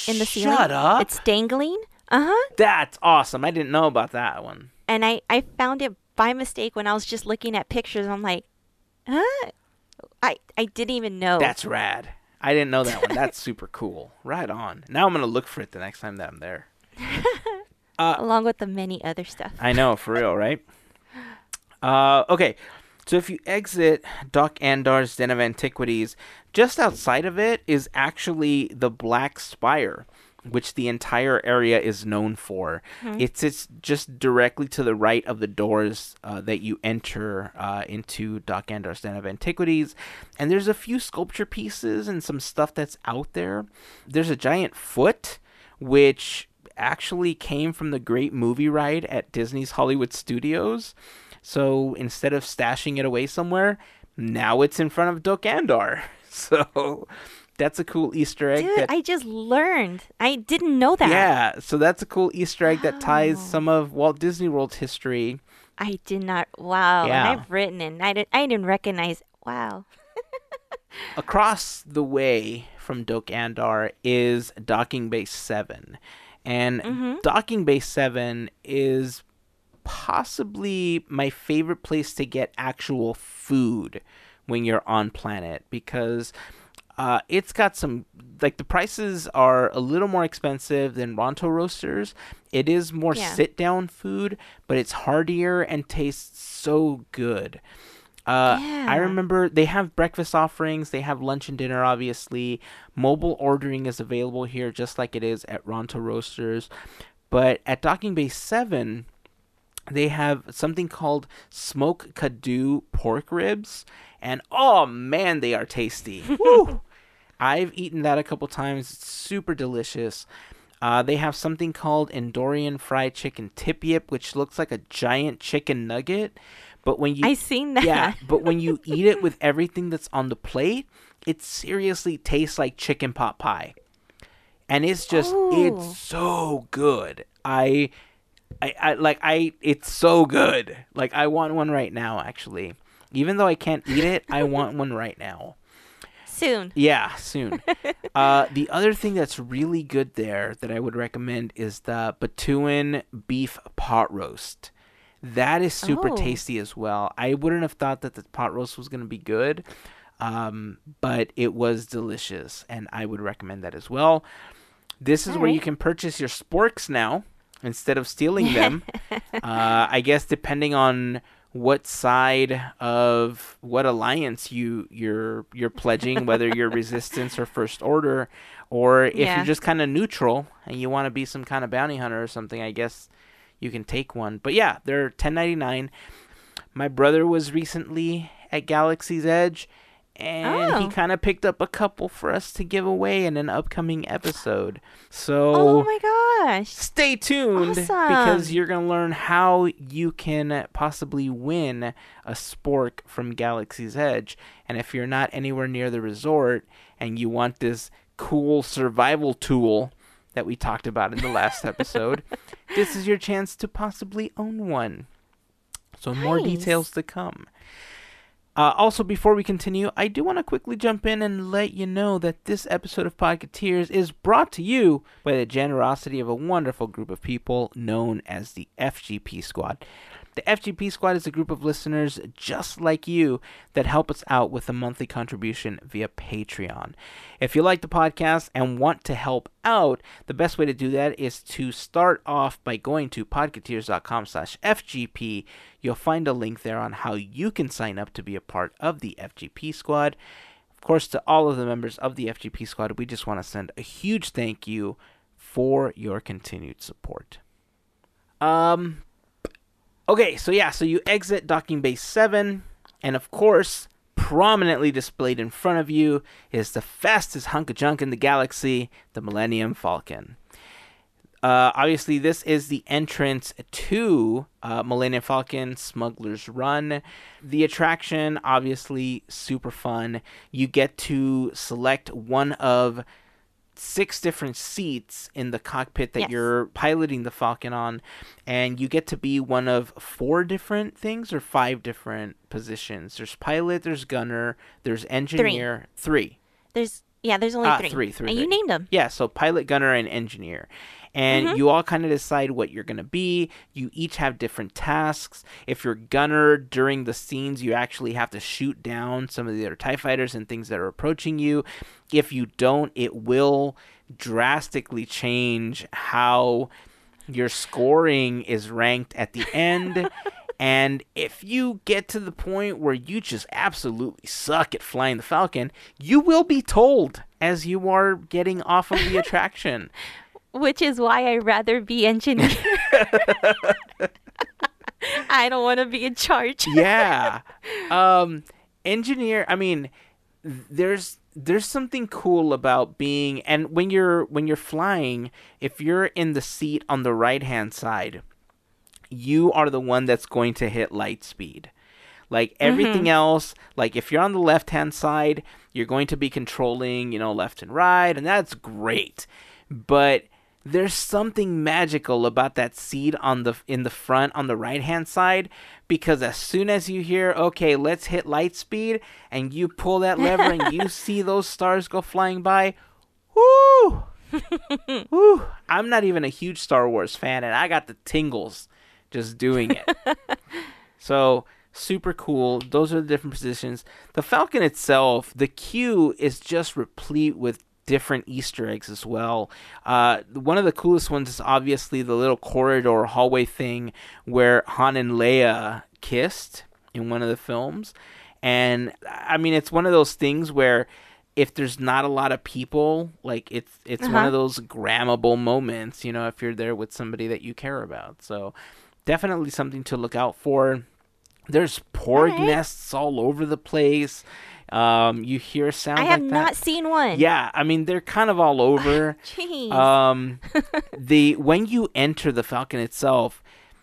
S1: in the ceiling.
S2: Shut up!
S1: It's dangling. Uh huh.
S2: That's awesome. I didn't know about that one.
S1: And I I found it by mistake when I was just looking at pictures. I'm like, huh? I I didn't even know.
S2: That's rad. I didn't know that one. That's super cool. Right on. Now I'm gonna look for it the next time that I'm there.
S1: along with the many other stuff.
S2: I know, for real, right? Uh, okay, so if you exit Doc Andar's Den of Antiquities, just outside of it is actually the Black Spire, which the entire area is known for. It sits just directly to the right of the doors uh, that you enter uh, into Doc Andar's Den of Antiquities, and there's a few sculpture pieces and some stuff that's out there. There's a giant foot, which actually came from the great movie ride at Disney's Hollywood Studios. So instead of stashing it away somewhere, now it's in front of Doc Andar. So that's a cool Easter egg.
S1: Dude,
S2: that,
S1: I just learned. I didn't know that.
S2: yeah, so that's a cool Easter egg that ties some of Walt Disney World's history.
S1: I did not. Wow.
S2: Yeah.
S1: And I've written it. And I didn't. I didn't recognize. Wow.
S2: Across the way from Doc Andar is Docking Bay 7. And
S1: Mm-hmm.
S2: Docking Bay 7 is possibly my favorite place to get actual food when you're on planet because uh, it's got some like the prices are a little more expensive than Ronto Roasters. It is more
S1: Yeah.
S2: sit down food, but it's heartier and tastes so good. Uh, I remember they have breakfast offerings, they have lunch and dinner, obviously. Mobile ordering is available here just like it is at Ronto Roasters. But at Docking Bay 7, they have something called smoke Kaadu pork ribs and oh man they are tasty Woo! i've eaten that a couple times it's super delicious uh, they have something called Endorian fried chicken tip yip, which looks like a giant chicken nugget. But when you
S1: I seen that.
S2: yeah, but when you eat it with everything that's on the plate, it seriously tastes like chicken pot pie. And it's just
S1: Ooh.
S2: it's so good. I I, I like I it's so good. Like I want one right now actually. Even though I can't eat it, I want one right now.
S1: Soon.
S2: Yeah, soon. uh, the other thing that's really good there that I would recommend is the Batuan beef pot roast. That is super
S1: Oh.
S2: tasty as well. I wouldn't have thought that the pot roast was going to be good, um, but it was delicious, and I would recommend that as well. This is where you can purchase your sporks now instead of stealing them. uh, I guess depending on what side of what alliance you you're you're pledging, whether you're resistance or first order, or if
S1: Yeah.
S2: you're just kind of neutral and you want to be some kind of bounty hunter or something, I guess you can take one. But yeah, they're ten ninety nine. My brother was recently at Galaxy's Edge, and he
S1: Oh.
S2: kind of picked up a couple for us to give away in an upcoming episode. So
S1: Oh my gosh.
S2: stay tuned because you're going to learn how you can possibly win a spork from Galaxy's Edge. And if you're not anywhere near the resort and you want this cool survival tool that we talked about in the last episode, this is your chance to possibly own one. So more details to come. Uh, also, before we continue, I do want to quickly jump in and let you know that this episode of Podcateers is brought to you by the generosity of a wonderful group of people known as the FGP Squad. The FGP Squad is a group of listeners just like you that help us out with a monthly contribution via Patreon. If you like the podcast and want to help out, the best way to do that is to start off by going to podcateers.com slash FGP. You'll find a link there on how you can sign up to be a part of the FGP Squad. Of course, to all of the members of the FGP Squad, we just want to send a huge thank you for your continued support. Um, Okay, so yeah, so you exit docking bay 7, and of course, prominently displayed in front of you is the fastest hunk of junk in the galaxy, the Millennium Falcon. Uh, obviously, this is the entrance to uh, Millennium Falcon Smuggler's Run. The attraction, obviously, super fun. You get to select one of six different seats in the cockpit that
S1: Yes.
S2: you're piloting the Falcon on, and you get to be one of four different things or five different positions. There's pilot, there's gunner, there's engineer. Three.
S1: There's yeah, there's only
S2: Ah,
S1: three.
S2: three, three,
S1: and you named them.
S2: Yeah, so pilot, gunner, and engineer. And
S1: Mm-hmm.
S2: you all kind of decide what you're going to be. You each have different tasks. If you're gunner during the scenes, you actually have to shoot down some of the other TIE fighters and things that are approaching you. If you don't, it will drastically change how your scoring is ranked at the end. and if you get to the point where you just absolutely suck at flying the Falcon, you will be told as you are getting off of the attraction.
S1: Which is why I rather be engineer. I don't want to be in charge.
S2: yeah. Um engineer, I mean there's there's something cool about being and when you're when you're flying, if you're in the seat on the right-hand side, you are the one that's going to hit light speed. Like mm-hmm. everything else, like if you're on the left hand side, you're going to be controlling, you know, left and right, and that's great. But there's something magical about that seat on the in the front on the right hand side because as soon as you hear okay let's hit light speed and you pull that lever and you see those stars go flying by whoo whoo i'm not even a huge star wars fan and i got the tingles just doing it so super cool. Those are the different positions. The Falcon itself, the queue is just replete with different Easter eggs as well. Uh, one of the coolest ones is obviously the little corridor hallway thing where Han and Leia kissed in one of the films. And I mean, it's one of those things where if there's not a lot of people, like it's it's one
S1: Uh-huh.
S2: of those grammable moments, you know, if you're there with somebody that you care about. So definitely something to look out for. There's porg
S1: Alright.
S2: nests all over the place. Um, you hear sounds
S1: I have
S2: like
S1: not seen one.
S2: Yeah, I mean they're kind of all over.
S1: Jeez.
S2: um, the when you enter the Falcon itself,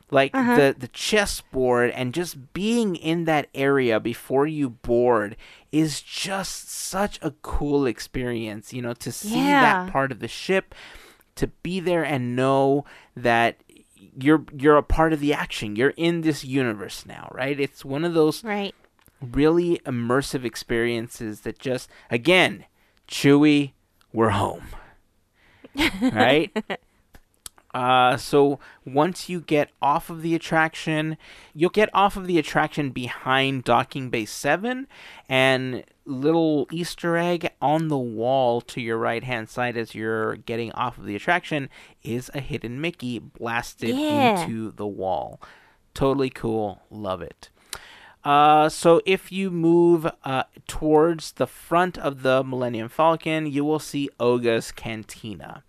S2: like
S1: Uh-huh.
S2: the the chessboard and just being in that area before you board is just such a cool experience. You know, to see
S1: Yeah.
S2: that part of the ship, to be there and know that you're you're a part of the action. You're in this universe now, right? It's one of those
S1: right.
S2: really immersive experiences that just again Chewie we're home right uh, so once you get off of the attraction you'll get off of the attraction behind docking bay 7 and little easter egg on the wall to your right hand side as you're getting off of the attraction is a hidden mickey blasted
S1: Yeah.
S2: into the wall totally cool love it uh, so if you move uh, towards the front of the Millennium Falcon, you will see Oga's Cantina.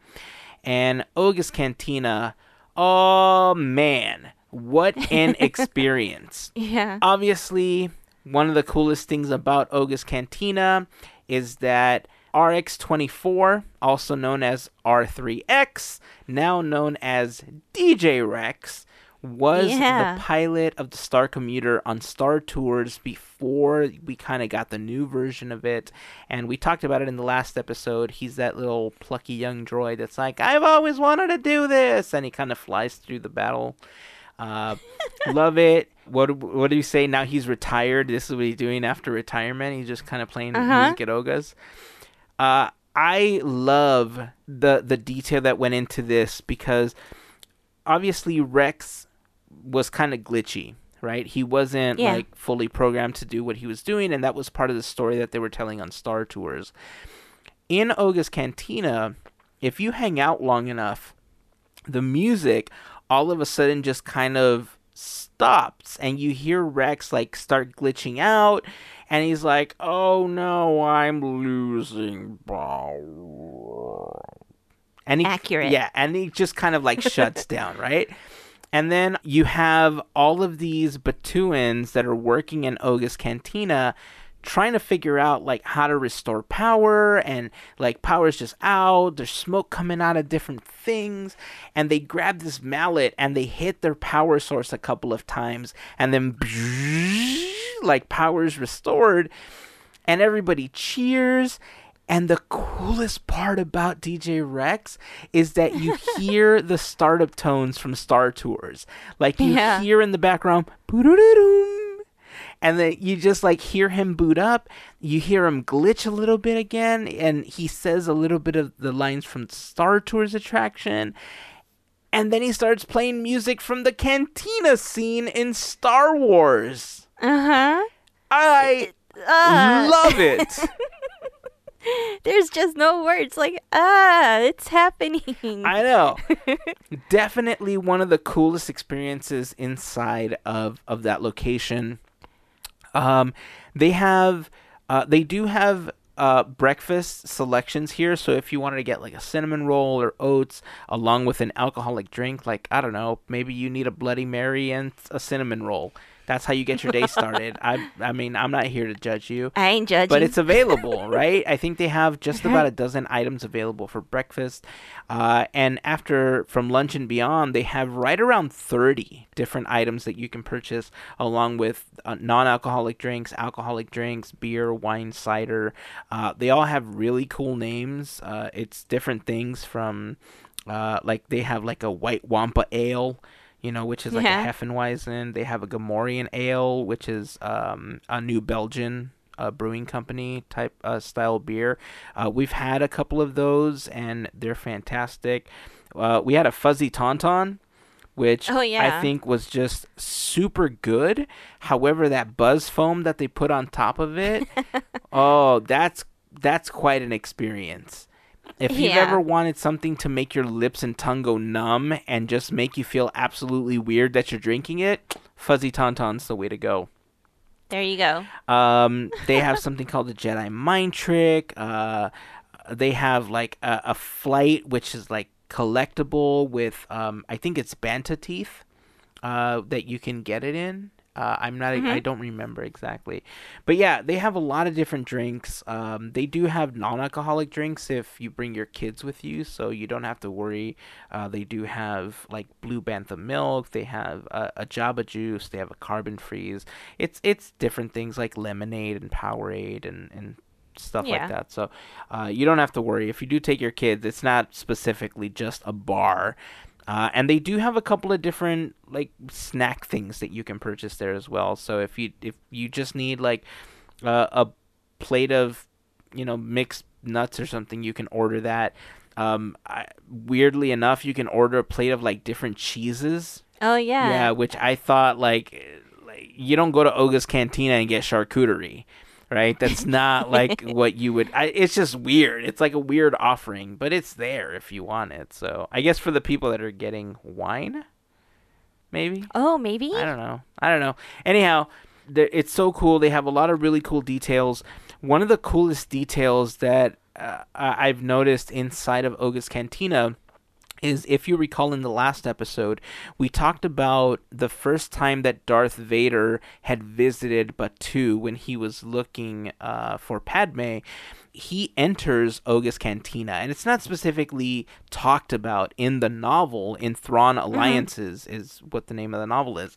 S2: And Oga's Cantina, oh man, what an experience.
S1: Yeah.
S2: Obviously, one of the coolest things about Oga's Cantina is that RX24, also known as R3X, now known as DJ Rex, was
S1: Yeah.
S2: the pilot of the Star Commuter on Star Tours before we kind of got the new version of it. And we talked about it in the last episode. He's that little plucky young droid that's like, I've always wanted to do this. And he kind of flies through the battle. Uh, love it. What what do you say? Now he's retired. This is what he's doing after retirement. He's just kind of playing
S1: Uh-huh.
S2: music at Oga's. Uh, I love the the detail that went into this because obviously Rex was kind of glitchy, right? He wasn't
S1: Yeah.
S2: like fully programmed to do what he was doing, and that was part of the story that they were telling on Star Tours. In Oga's Cantina, if you hang out long enough, the music all of a sudden just kind of stops and you hear Rex like start glitching out and he's like, "Oh no, I'm losing." And he
S1: Accurate.
S2: Yeah, and he just kind of like shuts down, right? And then you have all of these Batuans that are working in Oga's Cantina trying to figure out like how to restore power and like power's just out there's smoke coming out of different things and they grab this mallet and they hit their power source a couple of times and then like power's restored and everybody cheers and the coolest part about DJ Rex is that you hear the startup tones from Star Tours. Like you
S1: Yeah.
S2: hear in the background. And then you just like hear him boot up. You hear him glitch a little bit again, and he says a little bit of the lines from Star Tours attraction. And then he starts playing music from the cantina scene in Star Wars.
S1: Uh-huh.
S2: I
S1: Uh,
S2: love it.
S1: there's just no words. Like, ah, it's happening.
S2: I know. Definitely one of the coolest experiences inside of of that location. Um, they have, uh, they do have uh, breakfast selections here. So if you wanted to get like a cinnamon roll or oats along with an alcoholic drink, like I don't know, maybe you need a Bloody Mary and a cinnamon roll. That's how you get your day started. I, I mean, I'm not here to judge you
S1: I ain't judging.
S2: but it's available, right? I think they have just about a dozen items available for breakfast. Uh, and after from lunch and beyond, they have right around 30 different items that you can purchase, along with uh, non alcoholic drinks, alcoholic drinks, beer, wine, cider. Uh, they all have really cool names. Uh, it's different things from, uh, like, they have like a white Wampa ale you know, which is like
S1: Yeah.
S2: a Hefeweizen. They have a Gamorrean ale, which is um, a New Belgian uh, brewing company type uh, style beer. Uh, we've had a couple of those, and they're fantastic. Uh, we had a Fuzzy Tauntaun, which
S1: Oh, yeah.
S2: I think was just super good. However, that buzz foam that they put on top of it, oh, that's that's quite an experience. If you've
S1: Yeah.
S2: ever wanted something to make your lips and tongue go numb and just make you feel absolutely weird that you're drinking it, Fuzzy Tauntaun's the way to go.
S1: there you go.
S2: Um, they have something called the Jedi Mind Trick. Uh, they have like a, a flight, which is like collectible with, um, I think it's Bantha teeth, uh, that you can get it in. Uh, I'm not. I don't remember exactly, but yeah, they have a lot of different drinks. Um, they do have non-alcoholic drinks if you bring your kids with you, so you don't have to worry. Uh, they do have like blue bantha milk. They have a, a Java juice. They have a carbon freeze. It's it's different things like lemonade and Powerade and and stuff
S1: Yeah.
S2: like that. So uh, you don't have to worry if you do take your kids. It's not specifically just a bar. Uh, and they do have a couple of different like snack things that you can purchase there as well. So if you if you just need like uh, a plate of you know mixed nuts or something, you can order that. Um, I, weirdly enough, you can order a plate of like different cheeses.
S1: Oh yeah.
S2: Yeah, which I thought like, like you don't go to Oga's Cantina and get charcuterie, right? That's not like what you would. I, it's just weird. It's like a weird offering, but it's there if you want it. So I guess for the people that are getting wine, maybe
S1: Oh, maybe.
S2: I don't know. I don't know. Anyhow, it's so cool. They have a lot of really cool details. One of the coolest details that uh, I- I've noticed inside of Oga's Cantina is if you recall in the last episode, we talked about the first time that Darth Vader had visited Batuu when he was looking uh, for Padme. He enters Oga's Cantina, and it's not specifically talked about in the novel. In Thrawn Alliances is what the name of the novel is,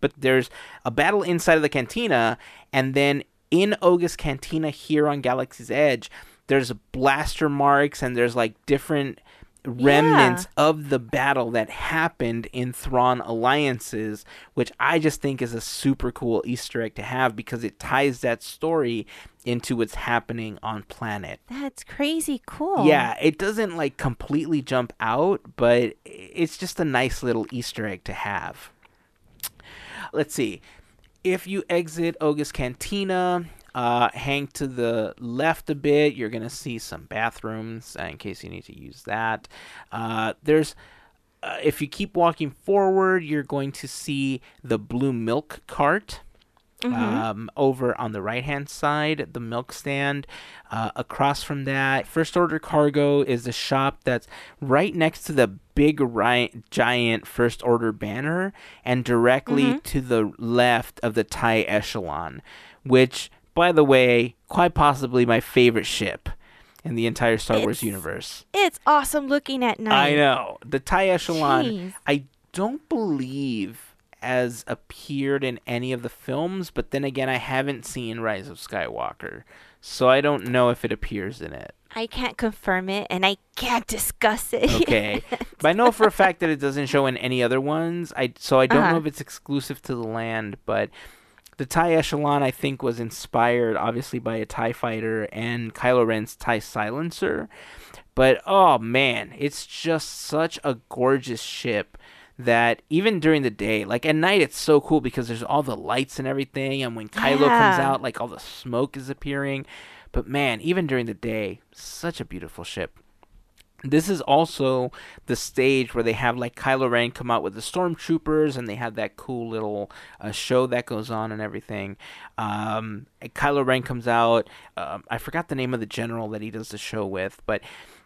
S2: but there's a battle inside of the cantina, and then in Oga's Cantina here on Galaxy's Edge, there's blaster marks and there's like different remnants of the battle that happened in Thrawn Alliances, which I just think is a super cool Easter egg to have because it ties that story into what's happening on planet.
S1: That's crazy cool.
S2: Yeah, it doesn't like completely jump out, but it's just a nice little Easter egg to have. Let's see. If you exit Oga's Cantina, uh, hang to the left a bit, you're going to see some bathrooms uh, in case you need to use that. Uh, there's. Uh, if you keep walking forward, you're going to see the blue milk cart um, over on the right hand side, the milk stand. Uh, across from that, First Order Cargo is a shop that's right next to the big ri- giant First Order banner and directly to the left of the TIE echelon, which by the way, quite possibly my favorite ship in the entire Star Wars universe.
S1: It's awesome looking at night.
S2: I know. The TIE Echelon,
S1: Jeez.
S2: I don't believe has appeared in any of the films, but then again, I haven't seen Rise of Skywalker. So I don't know if it appears in it.
S1: I can't confirm it and I can't discuss it.
S2: Okay. but I know for a fact that it doesn't show in any other ones. I so I don't know
S1: Uh-huh.
S2: if it's exclusive to the land, but the TIE Echelon I think was inspired obviously by a TIE fighter and Kylo Ren's TIE silencer. But oh man, it's just such a gorgeous ship that even during the day, like at night it's so cool because there's all the lights and everything and when Kylo comes out like all the smoke is appearing. But man, even during the day, such a beautiful ship. This is also the stage where they have like Kylo Ren come out with the stormtroopers, and they have that cool little uh, show that goes on and everything. Um, and Kylo Ren comes out. Um, I forgot the name of the general that he does the show with, but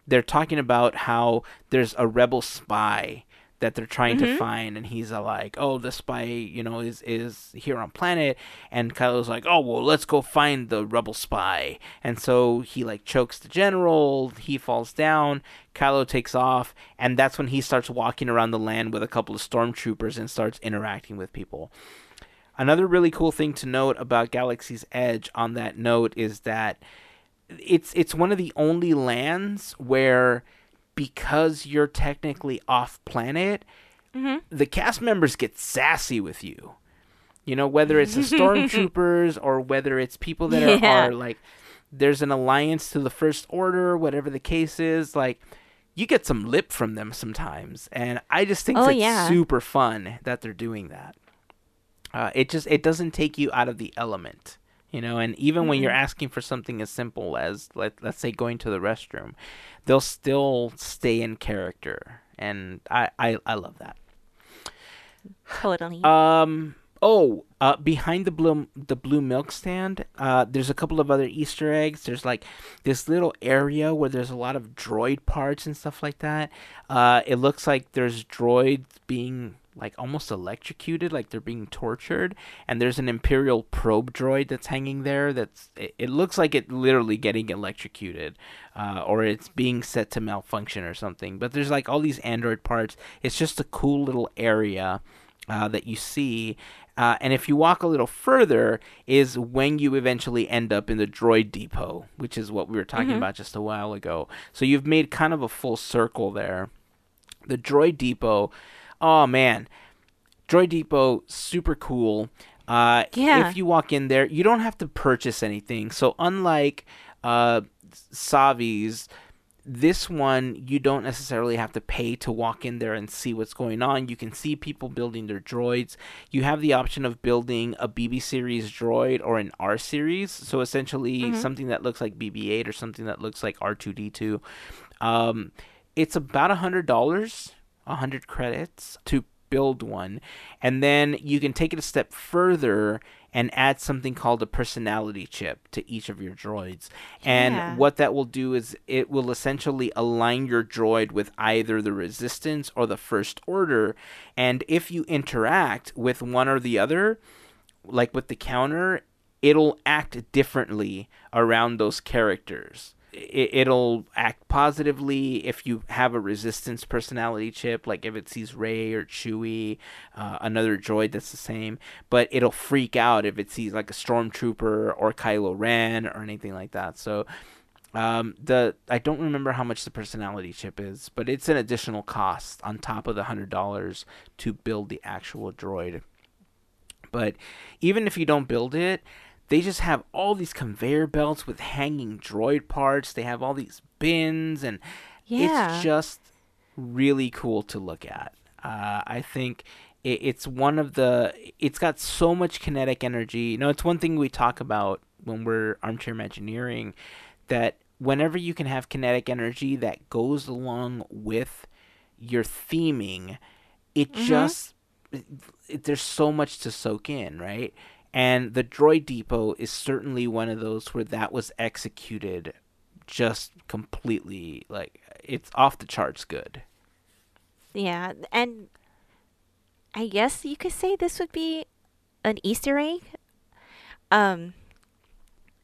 S2: they're talking about how there's a rebel spy that they're trying to find and he's uh, like oh the spy you know is is here on planet and Kylo's like oh well let's go find the rebel spy and so he like chokes the general he falls down Kylo takes off and that's when he starts walking around the land with a couple of stormtroopers and starts interacting with people. Another really cool thing to note about Galaxy's Edge on that note is that it's it's one of the only lands where because you're technically off planet, the cast members get sassy with you. You know, whether it's the stormtroopers or whether it's people that are,
S1: Yeah.
S2: are like there's an alliance to the first order, whatever the case is, like you get some lip from them sometimes. And I just think
S1: Oh,
S2: it's
S1: yeah.
S2: super fun that they're doing that. Uh, it just it doesn't take you out of the element you know and even when you're asking for something as simple as let, let's say going to the restroom they'll still stay in character and i i, I love that.
S1: Totally.
S2: um oh uh behind the blue the blue milk stand uh there's a couple of other easter eggs. There's like this little area where there's a lot of droid parts and stuff like that. Uh it looks like there's droids being like almost electrocuted like they're being tortured and there's an imperial probe droid that's hanging there that's it, it looks like it literally getting electrocuted uh, or it's being set to malfunction or something but there's like all these android parts it's just a cool little area uh, that you see. Uh, and if you walk a little further, is when you eventually end up in the droid depot, which is what we were talking about just a while ago. So you've made kind of a full circle there. The droid depot, oh man, droid depot, super cool. Uh,
S1: Yeah.
S2: If you walk in there, you don't have to purchase anything. So unlike uh, Savi's, this one you don't necessarily have to pay to walk in there and see what's going on. You can see people building their droids. You have the option of building a BB series droid or an R series. So essentially something that looks like BB-8 or something that looks like R2D2. Um, it's about a hundred dollars, a hundred credits to build one, and then you can take it a step further and add something called a personality chip to each of your droids. And
S1: Yeah.
S2: what that will do is it will essentially align your droid with either the resistance or the first order. And if you interact with one or the other, like with the counter, it'll act differently around those characters. It, it'll act positively if you have a resistance personality chip, like if it sees Rey or Chewie, uh, another droid that's the same. But it'll freak out if it sees like a stormtrooper or Kylo Ren or anything like that. So um, the I don't remember how much the personality chip is, but it's an additional cost on top of the hundred dollars to build the actual droid. But even if you don't build it, they just have all these conveyor belts with hanging droid parts. They have all these bins, and
S1: Yeah.
S2: it's just really cool to look at. Uh, I think it, it's one of the. It's got so much kinetic energy. You know, it's one thing we talk about when we're armchair imagineering that whenever you can have kinetic energy that goes along with your theming, it just it, there's so much to soak in, right? And the Droid Depot is certainly one of those where that was executed just completely like it's off the charts good.
S1: Yeah, and I guess you could say this would be an Easter egg. Um,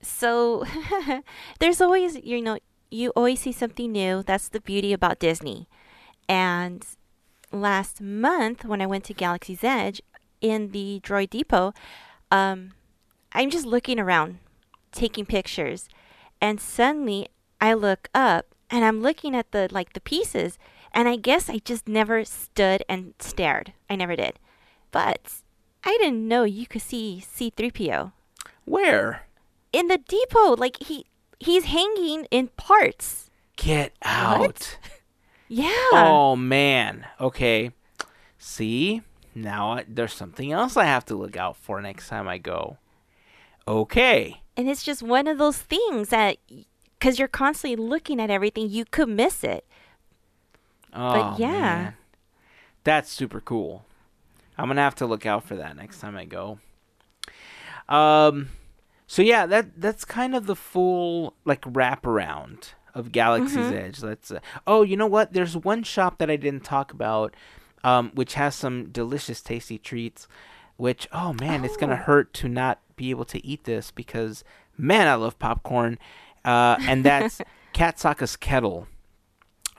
S1: So there's always, you know, you always see something new. That's the beauty about Disney. And last month, when I went to Galaxy's Edge in the Droid Depot, um, I'm just looking around, taking pictures, and suddenly I look up and I'm looking at the like the pieces, and I guess I just never stood and stared. I never did, but I didn't know you could see C3PO
S2: Where?
S1: in the depot. Like he he's hanging in parts.
S2: Get out.
S1: Yeah.
S2: Oh man. Okay. See? Now I, there's something else I have to look out for next time I go. Okay.
S1: And it's just one of those things that, because you're constantly looking at everything, you could miss it.
S2: Oh, but
S1: yeah.
S2: man. That's super cool. I'm going to have to look out for that next time I go. Um so yeah, that that's kind of the full like wraparound of Galaxy's
S1: Mhm.
S2: Edge. Let's uh, Oh, you know what? There's one shop that I didn't talk about um which has some delicious tasty treats which oh man, it's going to
S1: Oh.
S2: hurt to not be able to eat this because man, I love popcorn. Uh and that's Kat Saka's Kettle.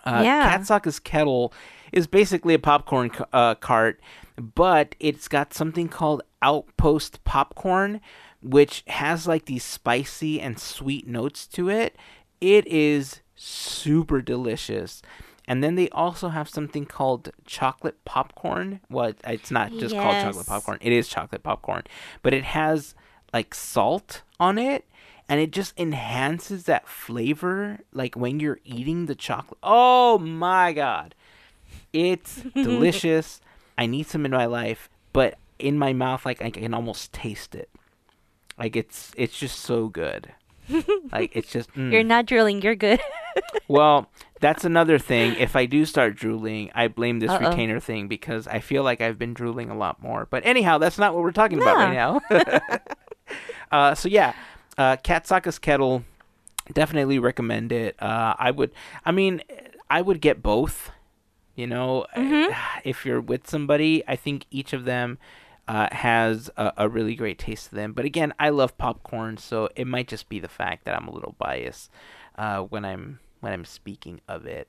S2: Uh,
S1: Yeah.
S2: Kat Saka's Kettle is basically a popcorn c- uh, cart, but it's got something called Outpost Popcorn, which has like these spicy and sweet notes to it. It is super delicious. And then they also have something called chocolate popcorn. Well, it's not just called chocolate popcorn, it is chocolate popcorn, but it has like salt on it and it just enhances that flavor like when you're eating the chocolate. Oh my god. It's delicious. I need some in my life, but in my mouth like I can almost taste it. Like it's it's just so good. like it's just mm.
S1: You're not drilling, you're good.
S2: Well, that's another thing. If I do start drooling, I blame this
S1: Uh-oh.
S2: retainer thing because I feel like I've been drooling a lot more. But anyhow, that's not what we're talking about right now. uh, so yeah, uh, Kat Saka's kettle, definitely recommend it. Uh, I would. I mean, I would get both. You know,
S1: Mhm.
S2: if you're with somebody, I think each of them uh, has a, a really great taste to them. But again, I love popcorn, so it might just be the fact that I'm a little biased uh, when I'm when I'm speaking of it.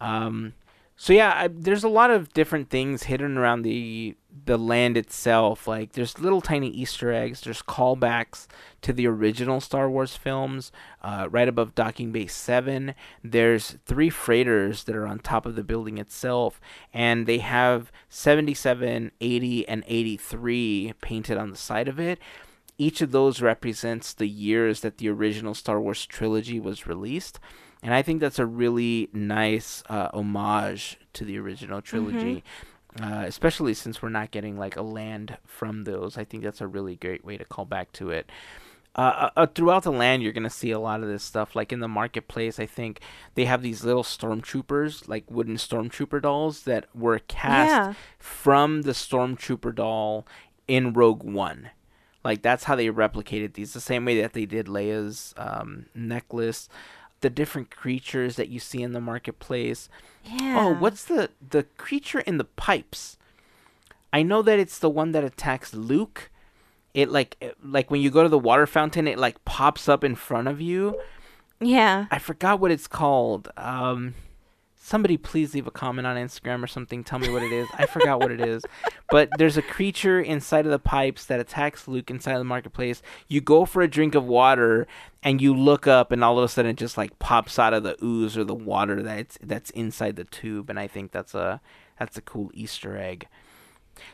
S2: Um, so yeah, I, there's a lot of different things hidden around the the land itself. Like there's little tiny Easter eggs. There's callbacks to the original Star Wars films. Uh, right above Docking Bay Seven, there's three freighters that are on top of the building itself, and they have 77, 80, and 83 painted on the side of it. Each of those represents the years that the original Star Wars trilogy was released. And I think that's a really nice uh, homage to the original trilogy, uh, especially since we're not getting like a land from those. I think that's a really great way to call back to it. Uh, uh, throughout the land, you're gonna see a lot of this stuff. Like in the marketplace, I think they have these little stormtroopers, like wooden stormtrooper dolls that were cast
S1: Yeah.
S2: from the stormtrooper doll in Rogue One. Like that's how they replicated these, the same way that they did Leia's um, necklace. The different creatures that you see in the marketplace.
S1: Yeah.
S2: Oh, what's the the creature in the pipes? I know that it's the one that attacks Luke. It like it- like when you go to the water fountain, it like pops up in front of you.
S1: Yeah.
S2: I forgot what it's called. Um, somebody please leave a comment on Instagram or something. Tell me what it is. I forgot what it is. But there's a creature inside of the pipes that attacks Luke inside of the marketplace. You go for a drink of water and you look up and all of a sudden it just like pops out of the ooze or the water that's that's inside the tube and I think that's a that's a cool Easter egg.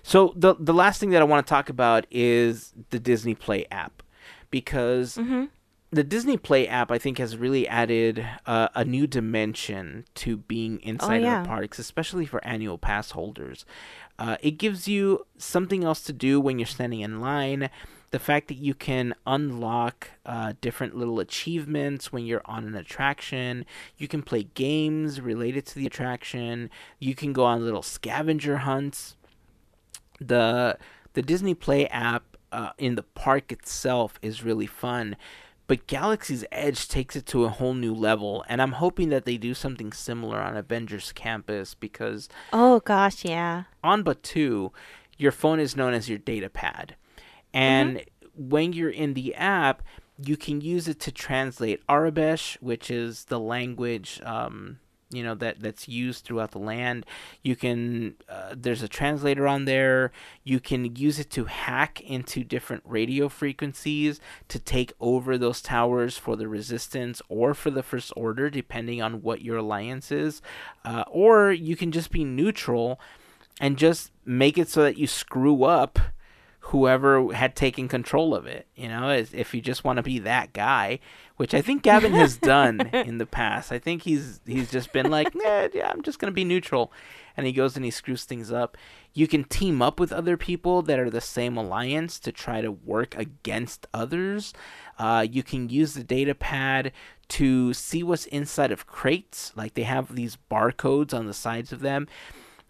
S2: So the the last thing that I want to talk about is the Disney Play app because
S1: Mm-hmm.
S2: The Disney Play app, I think, has really added uh, a new dimension to being inside
S1: yeah.
S2: of the parks, especially for annual pass holders. Uh, it gives you something else to do when you're standing in line. The fact that you can unlock uh, different little achievements when you're on an attraction. You can play games related to the attraction. You can go on little scavenger hunts the the Disney Play app uh, in the park itself is really fun, but Galaxy's Edge takes it to a whole new level, and I'm hoping that they do something similar on Avengers Campus because
S1: Oh gosh, yeah.
S2: on Batuu, your phone is known as your data pad, and when you're in the app. you can use it to translate Aurebesh, which is the language um, you know that that's used throughout the land. You can uh, there's a translator on there. You can use it to hack into different radio frequencies to take over those towers for the resistance or for the first order, depending on what your alliance is. Uh, or you can just be neutral and just make it so that you screw up whoever had taken control of it. You know, if you just want to be that guy, which I think Gavin has done in the past. I think he's he's just been like, eh, yeah, I'm just gonna be neutral, and he goes and he screws things up. You can team up with other people that are the same alliance to try to work against others. Uh, you can use the data pad to see what's inside of crates. Like they have these barcodes on the sides of them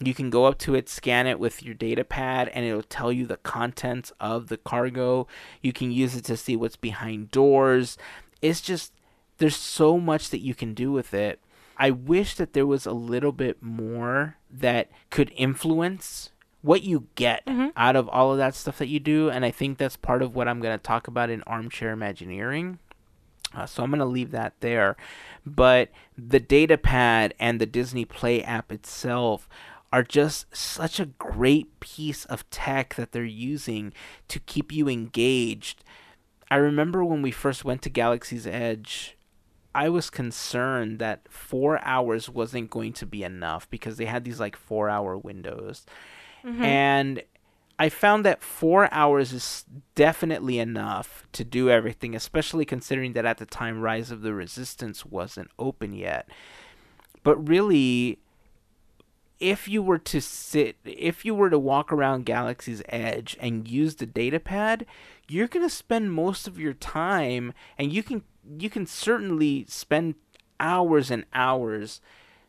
S2: you can go up to it, scan it with your data pad, and it'll tell you the contents of the cargo. You can use it to see what's behind doors. It's just, there's so much that you can do with it. I wish that there was a little bit more that could influence what you get mm-hmm. out of all of that stuff that you do. And I think that's part of what I'm going to talk about in Armchair Imagineering. Uh, so I'm going to leave that there. But the data pad and the Disney Play app itself are just such a great piece of tech that they're using to keep you engaged. I remember when we first went to Galaxy's Edge, I was concerned that four hours wasn't going to be enough because they had these like four hour windows. Mm-hmm. And I found that four hours is definitely enough to do everything, especially considering that at the time Rise of the Resistance wasn't open yet. But really, if you were to sit if you were to walk around Galaxy's Edge and use the data pad, you're going to spend most of your time and you can you can certainly spend hours and hours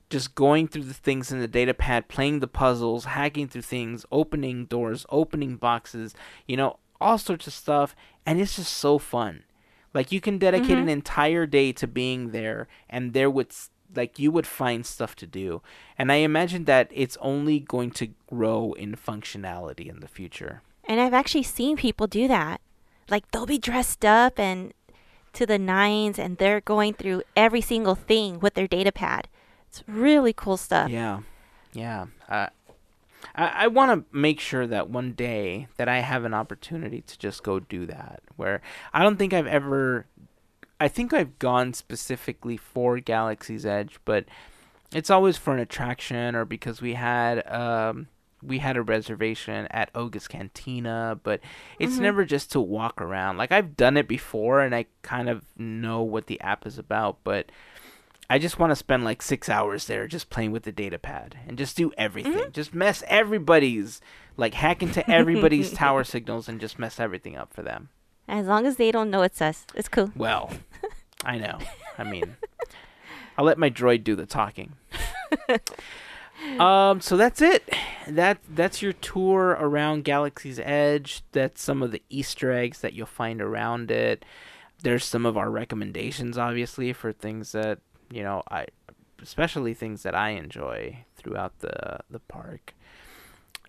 S2: just going through the things in the data pad, playing the puzzles, hacking through things, opening doors, opening boxes, you know, all sorts of stuff and it's just so fun. Like you can dedicate mm-hmm. an entire day to being there and there would like you would find stuff to do. And i imagine that it's only going to grow in functionality in the future.
S1: And i've actually seen people do that. Like they'll be dressed up and to the nines and they're going through every single thing with their data pad. It's really cool stuff.
S2: Yeah. Yeah. Uh, I, I want to make sure that one day that I have an opportunity to just go do that. Where I don't think I've ever I think I've gone specifically for Galaxy's Edge, but it's always for an attraction or because we had um, we had a reservation at Oga's Cantina, but it's mm-hmm. never just to walk around. Like I've done it before and I kind of know what the app is about, but I just want to spend like 6 hours there just playing with the data pad and just do everything. Mm-hmm. Just mess everybody's like hack into everybody's tower signals and just mess everything up for them.
S1: As long as they don't know it's us, it's cool.
S2: Well, I know. I mean, I'll let my droid do the talking. um, so that's it. That that's your tour around Galaxy's Edge. That's some of the Easter eggs that you'll find around it. There's some of our recommendations, obviously, for things that you know I, especially things that I enjoy throughout the the park.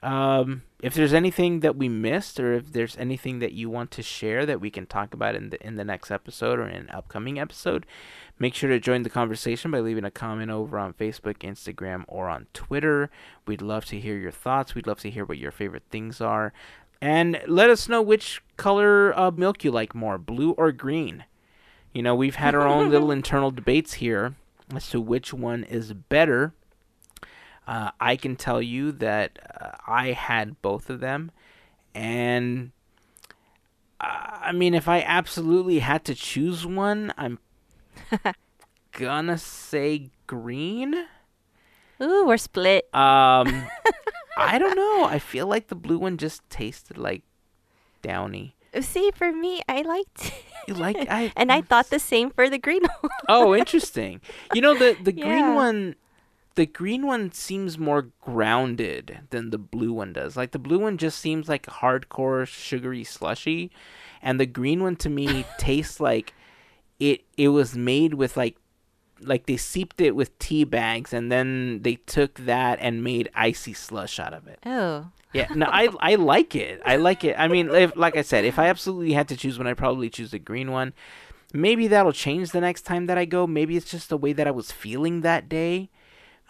S2: Um, if there's anything that we missed, or if there's anything that you want to share that we can talk about in the in the next episode or in an upcoming episode, make sure to join the conversation by leaving a comment over on Facebook, Instagram, or on Twitter. We'd love to hear your thoughts. We'd love to hear what your favorite things are, and let us know which color of milk you like more, blue or green. You know, we've had our own little internal debates here as to which one is better. Uh, I can tell you that uh, I had both of them, and uh, I mean, if I absolutely had to choose one, I'm gonna say green.
S1: Ooh, we're split.
S2: Um, I don't know. I feel like the blue one just tasted like downy.
S1: See, for me, I liked.
S2: You like I,
S1: and I thought the same for the green one.
S2: oh, interesting. You know the the yeah. green one the green one seems more grounded than the blue one does. Like the blue one just seems like hardcore sugary slushy, and the green one to me tastes like it it was made with like like they seeped it with tea bags and then they took that and made icy slush out of it.
S1: Oh.
S2: Yeah, no, I I like it. I like it. I mean, if, like I said, if I absolutely had to choose one, I'd probably choose the green one. Maybe that'll change the next time that I go. Maybe it's just the way that I was feeling that day.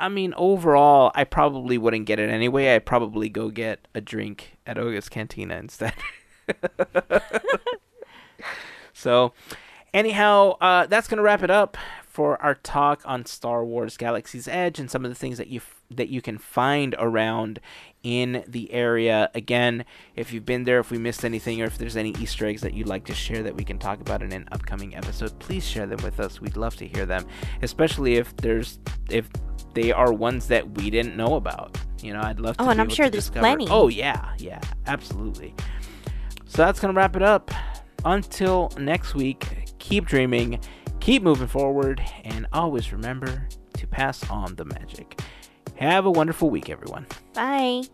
S2: I mean, overall, I probably wouldn't get it anyway. I'd probably go get a drink at Oga's Cantina instead. so, anyhow, uh, that's gonna wrap it up for our talk on Star Wars Galaxy's Edge and some of the things that you that you can find around in the area. Again, if you've been there, if we missed anything, or if there's any Easter eggs that you'd like to share that we can talk about in an upcoming episode, please share them with us. We'd love to hear them, especially if there's if they are ones that we didn't know about. You know, I'd love to.
S1: Oh, and I'm sure there's
S2: discover-
S1: plenty.
S2: Oh yeah, yeah, absolutely. So that's gonna wrap it up. Until next week, keep dreaming, keep moving forward, and always remember to pass on the magic. Have a wonderful week, everyone.
S1: Bye.